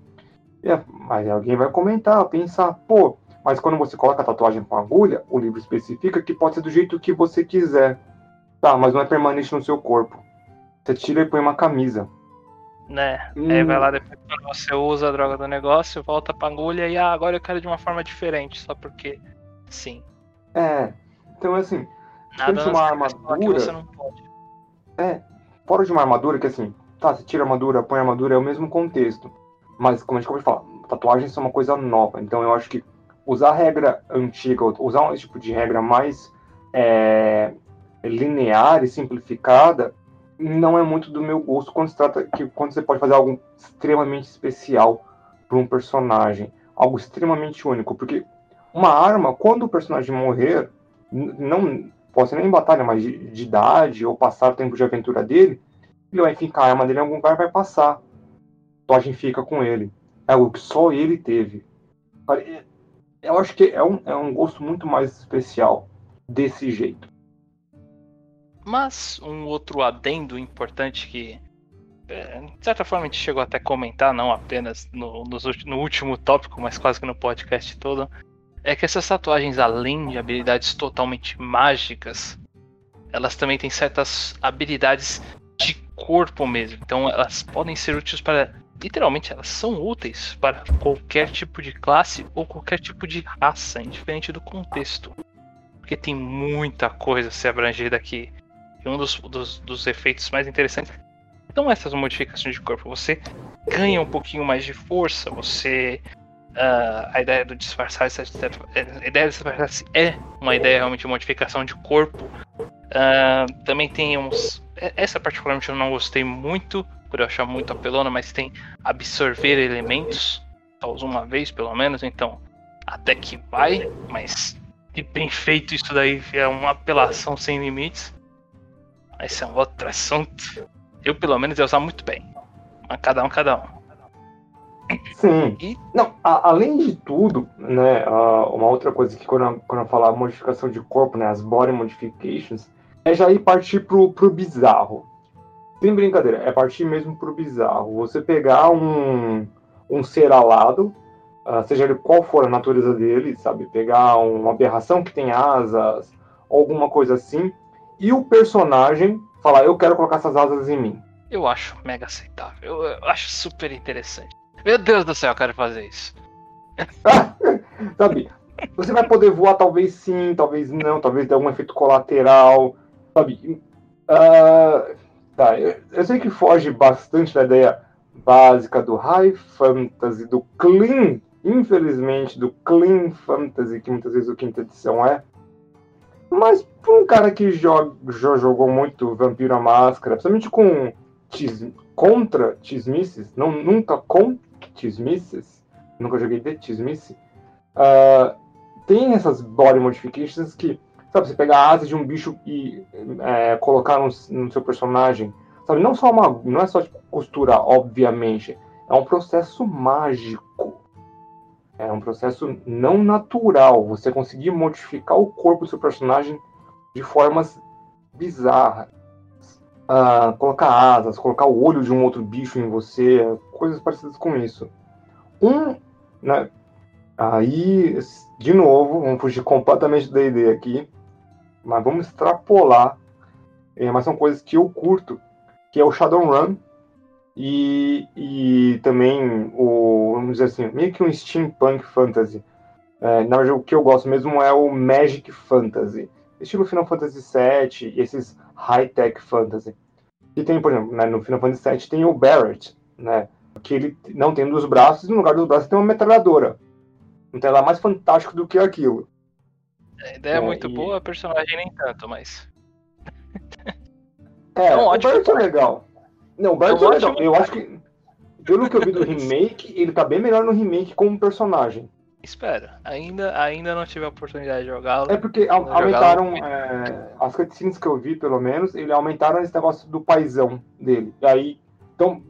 É, mas alguém vai comentar, pensar, pô, mas quando você coloca a tatuagem com agulha, o livro especifica que pode ser do jeito que você quiser. Tá, mas não é permanente no seu corpo. Você tira e põe uma camisa. Né? Hum. Aí vai lá depois quando você usa a droga do negócio, volta pra agulha e ah, agora eu quero de uma forma diferente, só porque sim. É. Então assim, Nada de uma armadura. Você não pode. É, fora de uma armadura que assim, tá, você tira a armadura, põe a armadura, é o mesmo contexto. Mas, como a gente acabou de falar, tatuagens são uma coisa nova. Então eu acho que usar a regra antiga, usar um tipo de regra mais é, linear e simplificada, não é muito do meu gosto quando se trata que quando você pode fazer algo extremamente especial para um personagem, algo extremamente único, porque uma arma, quando o personagem morrer, não pode ser nem em batalha, mas de, de, idade ou passar o tempo de aventura dele, ele vai ficar a arma dele em algum lugar vai passar. A tatuagem fica com ele. É algo que só ele teve. Eu acho que é um, é um gosto muito mais especial desse jeito. Mas um outro adendo importante que, é, de certa forma, a gente chegou até a comentar, não apenas no, no, no último tópico, mas quase que no podcast todo, é que essas tatuagens, além de habilidades totalmente mágicas, elas também têm certas habilidades de corpo mesmo. Então elas podem ser úteis para. Literalmente, elas são úteis para qualquer tipo de classe ou qualquer tipo de raça, indiferente do contexto. Porque tem muita coisa a ser abrangida aqui um dos, dos, dos efeitos mais interessantes são essas modificações de corpo. Você ganha um pouquinho mais de força, você. Uh, a ideia do disfarçar a ideia disfarçar é uma ideia realmente de modificação de corpo. Uh, também tem uns. Essa particularmente eu não gostei muito, por eu achar muito apelona, mas tem absorver elementos. Usa uma vez pelo menos, então até que vai, mas de bem feito isso daí é uma apelação sem limites. Esse é um outro assunto. Eu, pelo menos, ia usar muito bem. Cada um, cada um. Sim. E... Não, a, além de tudo, né, uma outra coisa que quando eu, quando eu falar modificação de corpo, né, as body modifications, é já ir partir pro, pro bizarro. Sem brincadeira, é partir mesmo pro bizarro. Você pegar um, um ser alado, uh, seja ele qual for a natureza dele, sabe? Pegar uma aberração que tem asas, alguma coisa assim, e o personagem falar, eu quero colocar essas asas em mim. Eu acho mega aceitável. Eu, eu acho super interessante. Meu Deus do céu, eu quero fazer isso. (laughs) sabe? Você vai poder voar, talvez sim, talvez não, talvez dê algum efeito colateral, sabe? Uh, tá, eu, eu, sei que foge bastante da ideia básica do high fantasy, do clean, infelizmente, do clean fantasy, que muitas vezes o quinta edição é. Mas para um cara que joga, já jogou muito Vampiro à Máscara, principalmente com tis, contra Tismices, não, nunca com Tismices, nunca joguei de Tismice, uh, tem essas body modifications que, sabe, você pegar a asa de um bicho e é, colocar no, no, seu personagem, sabe, não só uma, não é só tipo, costurar, obviamente, é um processo mágico. É um processo não natural. Você conseguir modificar o corpo do seu personagem de formas bizarras. Uh, colocar asas, colocar o olho de um outro bicho em você, coisas parecidas com isso. Um, né? Aí, de novo, vamos fugir completamente do D&D aqui, mas vamos extrapolar. É, mas são coisas que eu curto, que é o Shadowrun e, e também o, vamos dizer assim, meio que um steampunk fantasy. É, na verdade, o que eu gosto mesmo é o Magic Fantasy, estilo Final Fantasy VII e esses high-tech fantasy. E tem, por exemplo, né, no Final Fantasy VII tem o Barrett, né, que ele não tem dos braços, e no lugar dos braços tem uma metralhadora. Não tem nada mais fantástico do que aquilo. A ideia é, é muito e... boa, a personagem nem tanto, mas. É, o Barrett é legal. Não, o Barrett é, é legal. Eu acho que, pelo que eu vi do (laughs) remake, ele tá bem melhor no remake como personagem. Espero. Ainda, ainda não tive a oportunidade de jogá-lo. É porque aumentaram é, as cutscenes que eu vi, pelo menos, ele aumentaram esse negócio do paizão dele. E aí, então,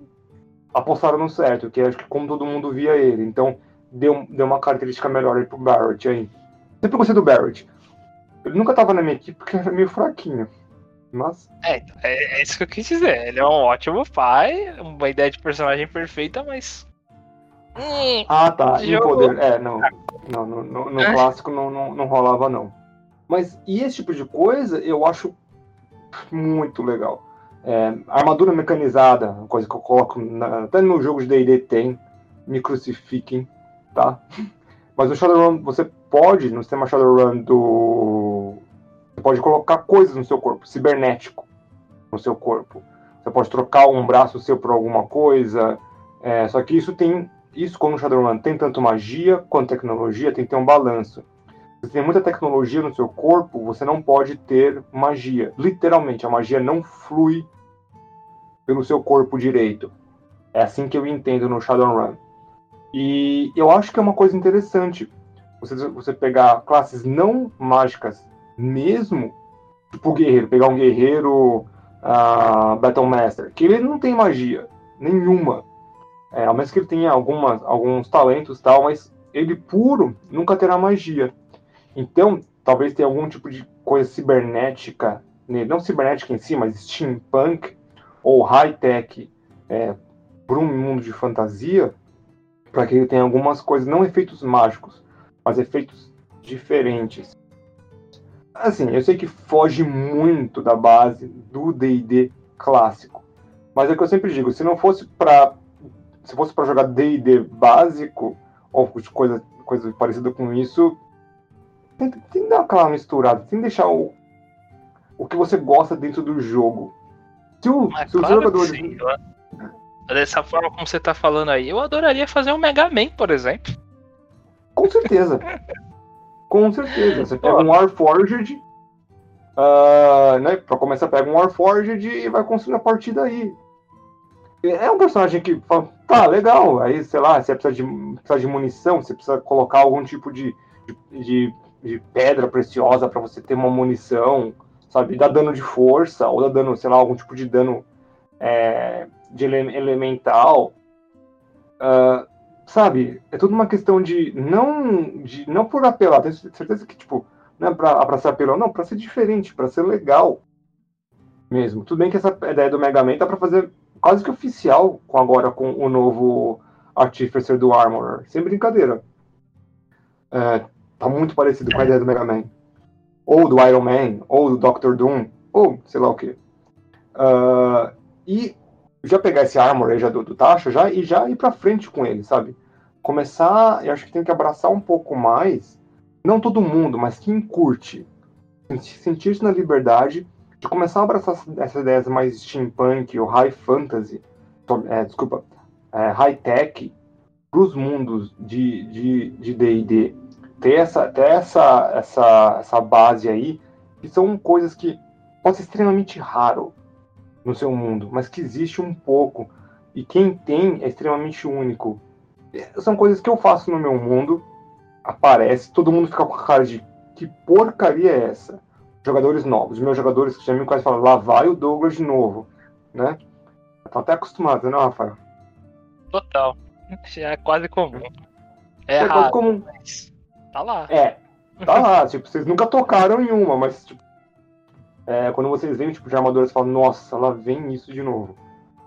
apostaram no certo, que acho que como todo mundo via ele. Então, deu, deu uma característica melhor aí pro Barrett aí. Sempre gostei do Barrett. Ele nunca tava na minha equipe porque era meio fraquinho. Mas. É, é, é isso que eu quis dizer. Ele é um ótimo pai, uma ideia de personagem perfeita, mas. Hum, ah, tá. E poder. É, não. Não, no, no, no é. clássico não, não, não rolava, não. Mas e esse tipo de coisa eu acho muito legal. É, armadura mecanizada, coisa que eu coloco na, até no jogo de D&D tem, me crucifiquem, tá? Mas no Shadowrun você pode, no sistema Shadowrun do você pode colocar coisas no seu corpo, cibernético no seu corpo. Você pode trocar um braço seu por alguma coisa. É, só que isso tem. Isso, como Shadowrun tem tanto magia quanto tecnologia, tem que ter um balanço. Se tem muita tecnologia no seu corpo, você não pode ter magia. Literalmente, a magia não flui pelo seu corpo direito. É assim que eu entendo no Shadowrun. E eu acho que é uma coisa interessante você, você pegar classes não mágicas mesmo, tipo guerreiro, pegar um guerreiro uh, Battle Master, que ele não tem magia nenhuma. É, ao menos que ele tenha algumas, alguns talentos tal, mas ele puro nunca terá magia. Então, talvez tenha algum tipo de coisa cibernética nele, não cibernética em si, mas steampunk ou high-tech é, para um mundo de fantasia, para que ele tenha algumas coisas, não efeitos mágicos, mas efeitos diferentes. Assim, eu sei que foge muito da base do D&D clássico, mas é o que eu sempre digo, se não fosse para se fosse para jogar D&D básico ou coisa coisa parecida com isso, tem, tem que dar aquela misturada, tem que deixar o o que você gosta dentro do jogo. Se, o, se claro os jogadores sim, dessa forma como você tá falando aí, eu adoraria fazer um Mega Man, por exemplo. Com certeza. Com certeza. Você pega um Warforged, uh, né? Pra começar, pega um Warforged e vai construir a partida aí. É um personagem que tá, legal. Aí, sei lá, você precisa de, precisa de munição, você precisa colocar algum tipo de, de, de pedra preciosa para você ter uma munição, sabe? Dá dano de força, ou dá dano, sei lá, algum tipo de dano é, de ele elemental. Uh, sabe, é tudo uma questão de não, de, não por apelar, tenho certeza que, tipo, não é pra, pra ser apelão, não, pra ser diferente, pra ser legal mesmo. Tudo bem que essa ideia do Mega Man tá pra fazer quase que oficial com agora com o novo Artificer do Armor, sem brincadeira. É, tá muito parecido com a ideia do Mega Man. Ou do Iron Man, ou do Doctor Doom, ou sei lá o que. Uh, e já pegar esse armor aí já do, do Tasha já, e já ir pra frente com ele, sabe? Começar, eu acho que tem que abraçar um pouco mais, não todo mundo, mas quem curte, sentir-se na liberdade de começar a abraçar essas ideias mais steampunk ou high fantasy, é, desculpa, é, high tech, para os mundos de D&D. De, de ter essa, ter essa, essa, essa base aí, que são coisas que pode ser extremamente raro no seu mundo, mas que existe um pouco. E quem tem é extremamente único. São coisas que eu faço no meu mundo, aparece, todo mundo fica com a cara de que porcaria é essa? Jogadores novos, meus jogadores que já me conhecem falam, lá vai o Douglas de novo, né? Estão até acostumados, né, Rafael? Total. Já (laughs) é quase comum. É, é quase comum. Mas tá lá. É, tá lá. (laughs) tipo, vocês nunca tocaram em uma, mas tipo, é, quando vocês veem tipo de armadura, você fala, nossa, lá vem isso de novo.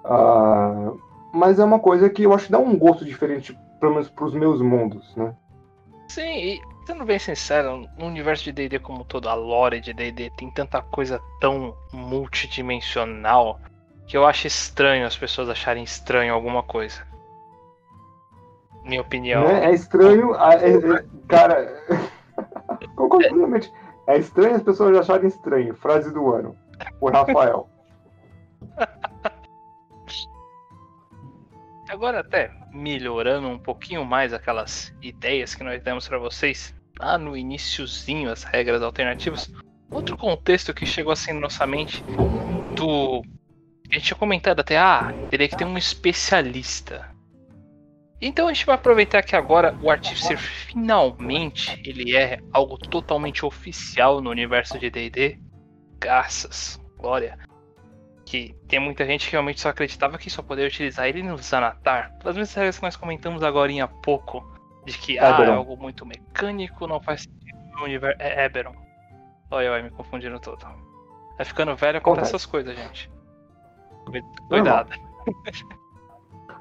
Uh, mas é uma coisa que eu acho que dá um gosto diferente, pelo menos pros meus mundos, né? Sim, e sendo bem sincero, no universo de D&D como todo, a lore de D&D tem tanta coisa tão multidimensional que eu acho estranho as pessoas acharem estranho alguma coisa. Minha opinião. É, é estranho, é, é, cara, (laughs) completamente. É estranho as pessoas acharem estranho. Frase do ano. Por Rafael. (laughs) Agora até melhorando um pouquinho mais aquelas ideias que nós demos para vocês lá no iníciozinho, as regras alternativas. Outro contexto que chegou assim na nossa mente do a gente tinha comentado até, ah, teria que ter um especialista. Então a gente vai aproveitar que agora o Artificer finalmente ele é algo totalmente oficial no universo de D&D. Graças, glória que tem muita gente que realmente só acreditava que só poderia utilizar ele no Zanatar. Pelas mesmas regras que nós comentamos agora há pouco, de que ah, é algo muito mecânico, não faz sentido no universo. É Eberon. Olha eu me confundindo todo. Vai ficando velho acontece essas coisas, gente. Cuidado. (laughs)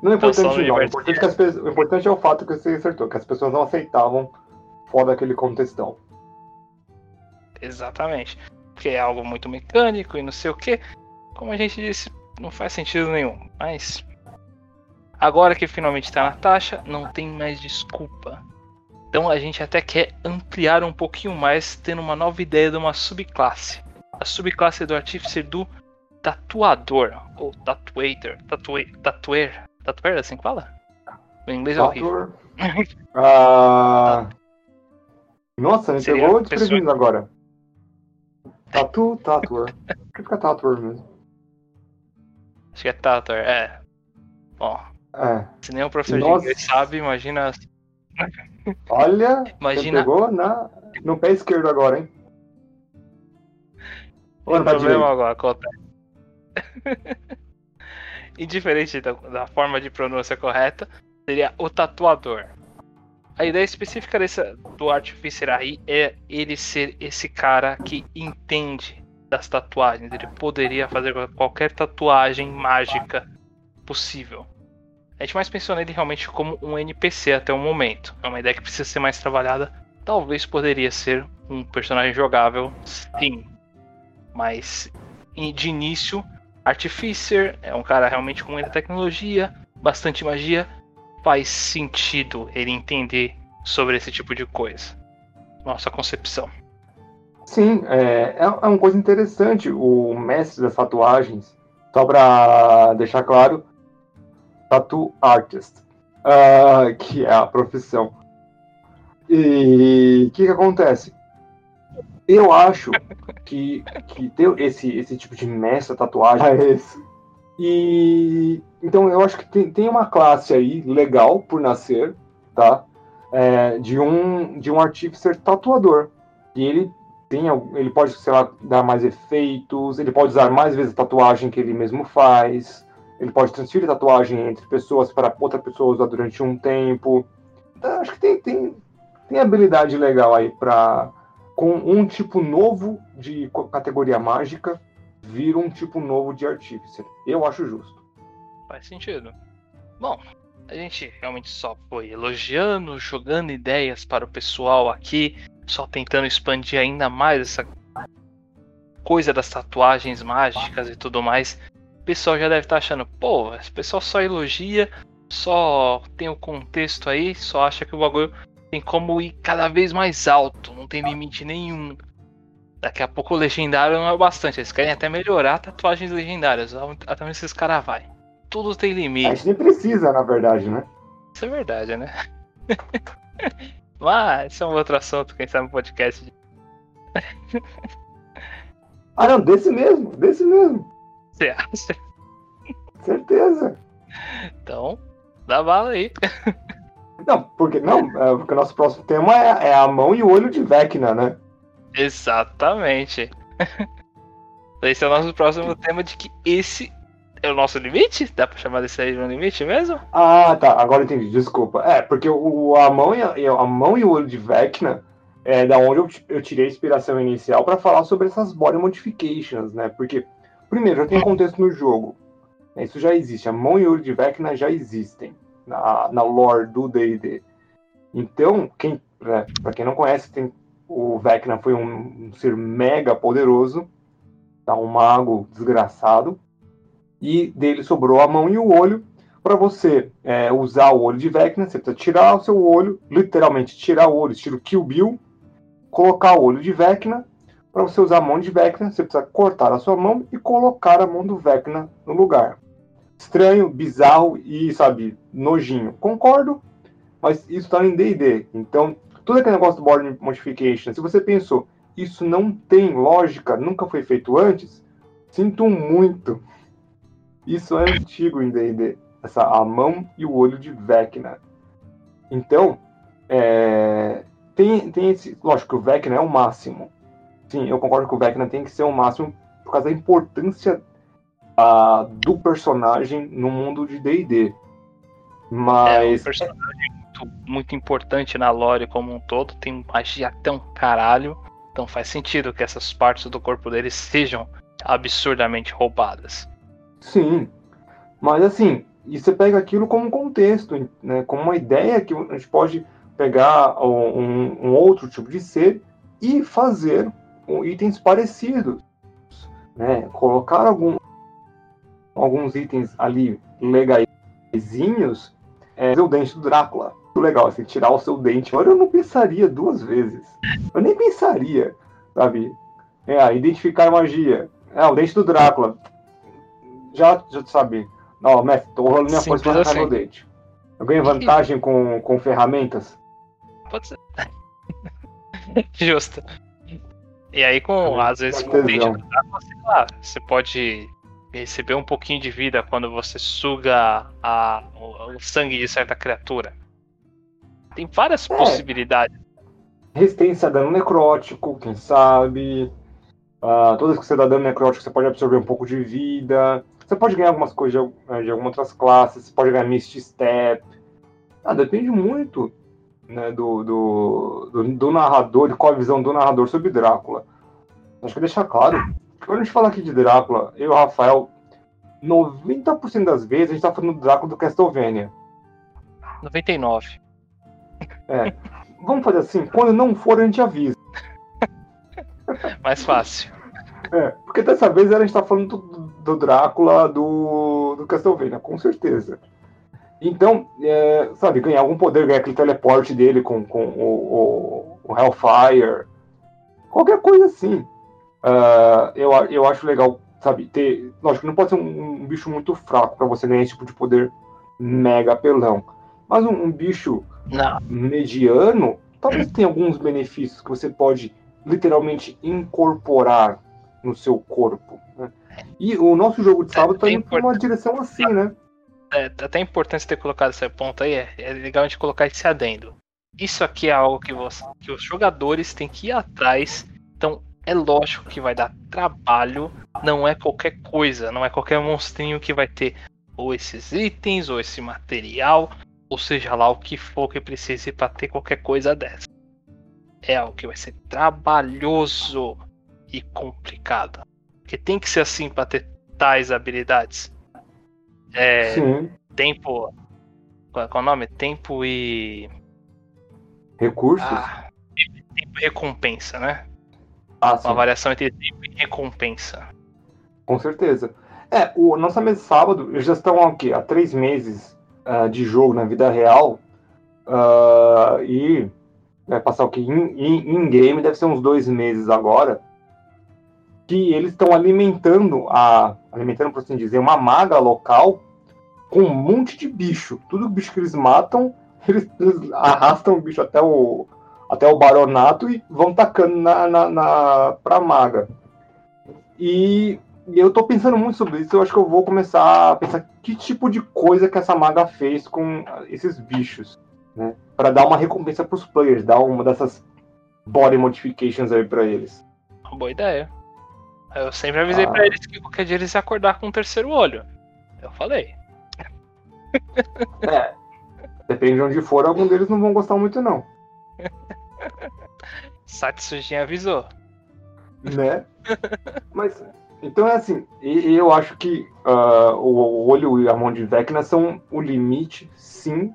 Não é importante não. O importante, as, o importante, é o fato que você acertou, que as pessoas não aceitavam fora daquele contextão. Exatamente. Porque é algo muito mecânico e não sei o que como a gente disse, não faz sentido nenhum. Mas agora que finalmente está na taxa, não tem mais desculpa. Então a gente até quer ampliar um pouquinho mais, tendo uma nova ideia de uma subclasse. A subclasse do Artificer do Tatuador, ou Tatuator, Tatuer, Tatuer, Tatuer, assim que fala? O inglês é horrível. uh... (laughs) Nossa, me pegou desprevenido agora. (laughs) Tatu, Tatuer. que fica Tatuer mesmo. Acho que é Tator, é. Bom. É. Se nem o professor Nossa. de inglês sabe, imagina. (laughs) Olha, imagina... pegou na, no pé esquerdo agora, hein? No problema agora acontece. (laughs) Indiferente da, da, forma de pronúncia correta, seria o tatuador. A ideia específica desse, do Artificer aí é ele ser esse cara que entende das tatuagens. Ele poderia fazer qualquer tatuagem mágica possível. A gente mais pensou nele realmente como um NPC até o momento. É uma ideia que precisa ser mais trabalhada. Talvez poderia ser um personagem jogável, sim. Mas de início, Artificer é um cara realmente com muita tecnologia, bastante magia. Faz sentido ele entender sobre esse tipo de coisa. Nossa concepção. Sim, é, é, é uma coisa interessante. O mestre das tatuagens, só para deixar claro, tattoo artist, uh, que é a profissão. E o que, que acontece? Eu acho que, que ter esse, esse tipo de mestre tatuagem é esse. E então eu acho que tem, tem uma classe aí legal por nascer, tá? É, de um de um artífice tatuador. E ele tem, ele pode, sei lá, dar mais efeitos, ele pode usar mais vezes a tatuagem que ele mesmo faz, ele pode transferir tatuagem entre pessoas para outra pessoa usar durante um tempo. Então, acho que tem, tem, tem habilidade legal aí para com um tipo novo de categoria mágica vir um tipo novo de artífice. Eu acho justo. Faz sentido. Bom, a gente realmente só foi elogiando, jogando ideias para o pessoal aqui só tentando expandir ainda mais essa coisa das tatuagens mágicas e tudo mais. O pessoal já deve estar tá achando, pô, esse pessoal só elogia, só tem o contexto aí, só acha que o bagulho tem como ir cada vez mais alto, não tem limite nenhum. Daqui a pouco o legendário não é o bastante, eles querem até melhorar tatuagens legendárias, até onde esses caras vai. Tudo tem limite. A gente nem precisa, na verdade, né? Isso é verdade, né? (laughs) Mas isso é um outro assunto, quem sabe no podcast. ah não, desse mesmo, desse mesmo. Você acha? Certeza. Então, dá bala aí. Não, porque não, é, porque o nosso próximo tema é, é a mão e o olho de Vecna, né? Exatamente. (laughs) Esse é o nosso próximo tema de que esse é o nosso limite? Dá pra chamar desse aí de um limite mesmo? Ah, tá. Agora entendi. Desculpa. É, porque o, a, mão e a, a mão e o olho de Vecna é da onde eu, eu tirei a inspiração inicial para falar sobre essas body modifications, né? Porque, primeiro, já tem contexto no jogo. Né? Isso já existe. A mão e olho de Vecna já existem na, na lore do D&D. Então, quem, né, para quem não conhece, tem, o Vecna foi um, um, ser mega poderoso, tá? um mago desgraçado, e dele sobrou a mão e o olho. Para você é, usar o olho de Vecna, você precisa tirar o seu olho, literalmente tirar o olho, estilo Kill Bill, colocar o olho de Vecna. Para você usar a mão de Vecna, você precisa cortar a sua mão e colocar a mão do Vecna no lugar. Estranho, bizarro e, sabe, nojinho. Concordo, mas isso está em D&D. Então, todo aquele negócio do Border Modification, se você pensou, isso não tem lógica, nunca foi feito antes, sinto muito. Isso é antigo em D&D. Essa a mão e o olho de Vecna. Então, é, tem, tem esse. Lógico que o Vecna é o máximo. Sim, eu concordo que o Vecna tem que ser o máximo por causa da importância uh, do personagem no mundo de D&D. Mas... É um personagem muito, muito importante na lore como um todo, tem magia até um caralho, então faz sentido que essas partes do corpo dele sejam absurdamente roubadas. Sim, mas assim, e você pega aquilo como contexto, né, como uma ideia que a gente pode pegar um, um outro tipo de ser e fazer itens parecidos, né? Colocar algum, alguns itens ali legaisinhos, é, o dente do Drácula. Muito legal, assim, tirar o seu dente. Agora eu não pensaria duas vezes. Eu nem pensaria, sabe? É, identificar magia. É, o dente do Drácula. Já, já sabe. Não, mestre, tô rolando minha força pra arrancar assim. meu dente. Eu ganho vantagem com, com ferramentas? Pode ser. (laughs) Justo. E aí, com, às vezes, com o dente sei lá, você pode receber um pouquinho de vida quando você suga a, o, o sangue de certa criatura. Tem várias é. possibilidades. Resistência a dano necrótico, quem sabe. Uh, todas que você dá dano necrótico, você pode absorver um pouco de vida. Você pode ganhar algumas coisas de, eh, de algumas outras classes. Você pode ganhar Misty Step. Ah, depende muito né, do, do, do, do narrador, de qual a visão do narrador sobre Drácula. Acho que deixar claro quando a gente fala aqui de Drácula, eu e o Rafael, 90% das vezes a gente tá falando do Drácula do Castlevania. 99. É. Vamos fazer assim, quando não for a gente avisa. (laughs) Mais fácil. É, porque dessa vez a gente tá falando do, do Drácula do, do Castlevania, com certeza. Então, é, sabe, ganhar algum poder, ganhar aquele teleporte dele com, com o, o, o Hellfire, qualquer coisa assim. Uh, eu, eu acho legal, sabe, ter. Lógico, não pode ser um, um bicho muito fraco para você ganhar esse tipo de poder mega apelão. Mas um, um bicho não. mediano, talvez tenha alguns benefícios que você pode literalmente incorporar no seu corpo. Né? E o nosso jogo de sábado está é, indo para uma direção assim, né? É, até importante ter colocado esse ponto aí, é, é legal a gente colocar esse adendo. Isso aqui é algo que, você, que os jogadores têm que ir atrás. Então, é lógico que vai dar trabalho, não é qualquer coisa, não é qualquer monstrinho que vai ter ou esses itens, ou esse material, ou seja lá o que for que precise para ter qualquer coisa dessa. É algo que vai ser trabalhoso e complicado. Porque tem que ser assim para ter tais habilidades. É, Sim. Tempo. Qual é o nome? Tempo e. Recursos? Ah, tempo e recompensa, né? Ah, uma variação entre tempo e recompensa. Com certeza. É, o nossa mesa sábado, eles já estão aqui, há três meses uh, de jogo na vida real. Uh, e vai passar o que? Em game, deve ser uns dois meses agora. Que eles estão alimentando a. Alimentando, por assim dizer, uma maga local com um monte de bicho. Tudo bicho que eles matam, eles, (laughs) eles arrastam o bicho até o, até o baronato e vão tacando na, na, na pra maga. E, eu tô pensando muito sobre isso, eu acho que eu vou começar a pensar que tipo de coisa que essa maga fez com esses bichos, né? Para dar uma recompensa pros players, dar uma dessas body modifications aí para eles. Boa ideia. Eu sempre avisei ah. para eles que qualquer dia eles iam acordar com um terceiro olho. Eu falei. É. Depende de onde for, algum deles não vão gostar muito, não. (laughs) Satsujin avisou. Né? (laughs) Mas, então é assim, eu acho que uh, o olho e a mão de Vecna são o limite, sim,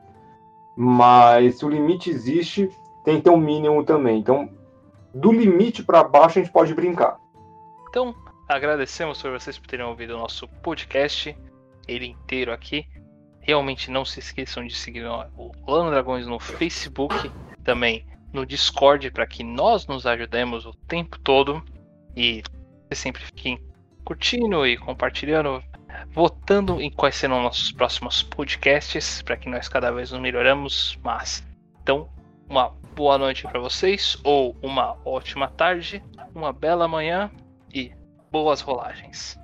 mas se o limite existe, tem que ter um mínimo também. Então, do limite para baixo a gente pode brincar. Então, agradecemos por vocês por terem ouvido o nosso podcast, ele inteiro aqui. Realmente não se esqueçam de seguir o Plano Dragões no Facebook, também no Discord, para que nós nos ajudemos o tempo todo. E sempre fiquem curtindo e compartilhando, votando em quais serão nossos próximos podcasts, para que nós cada vez nos melhoramos. Mas, então, uma boa noite para vocês, ou uma ótima tarde, uma bela manhã boas rolagens.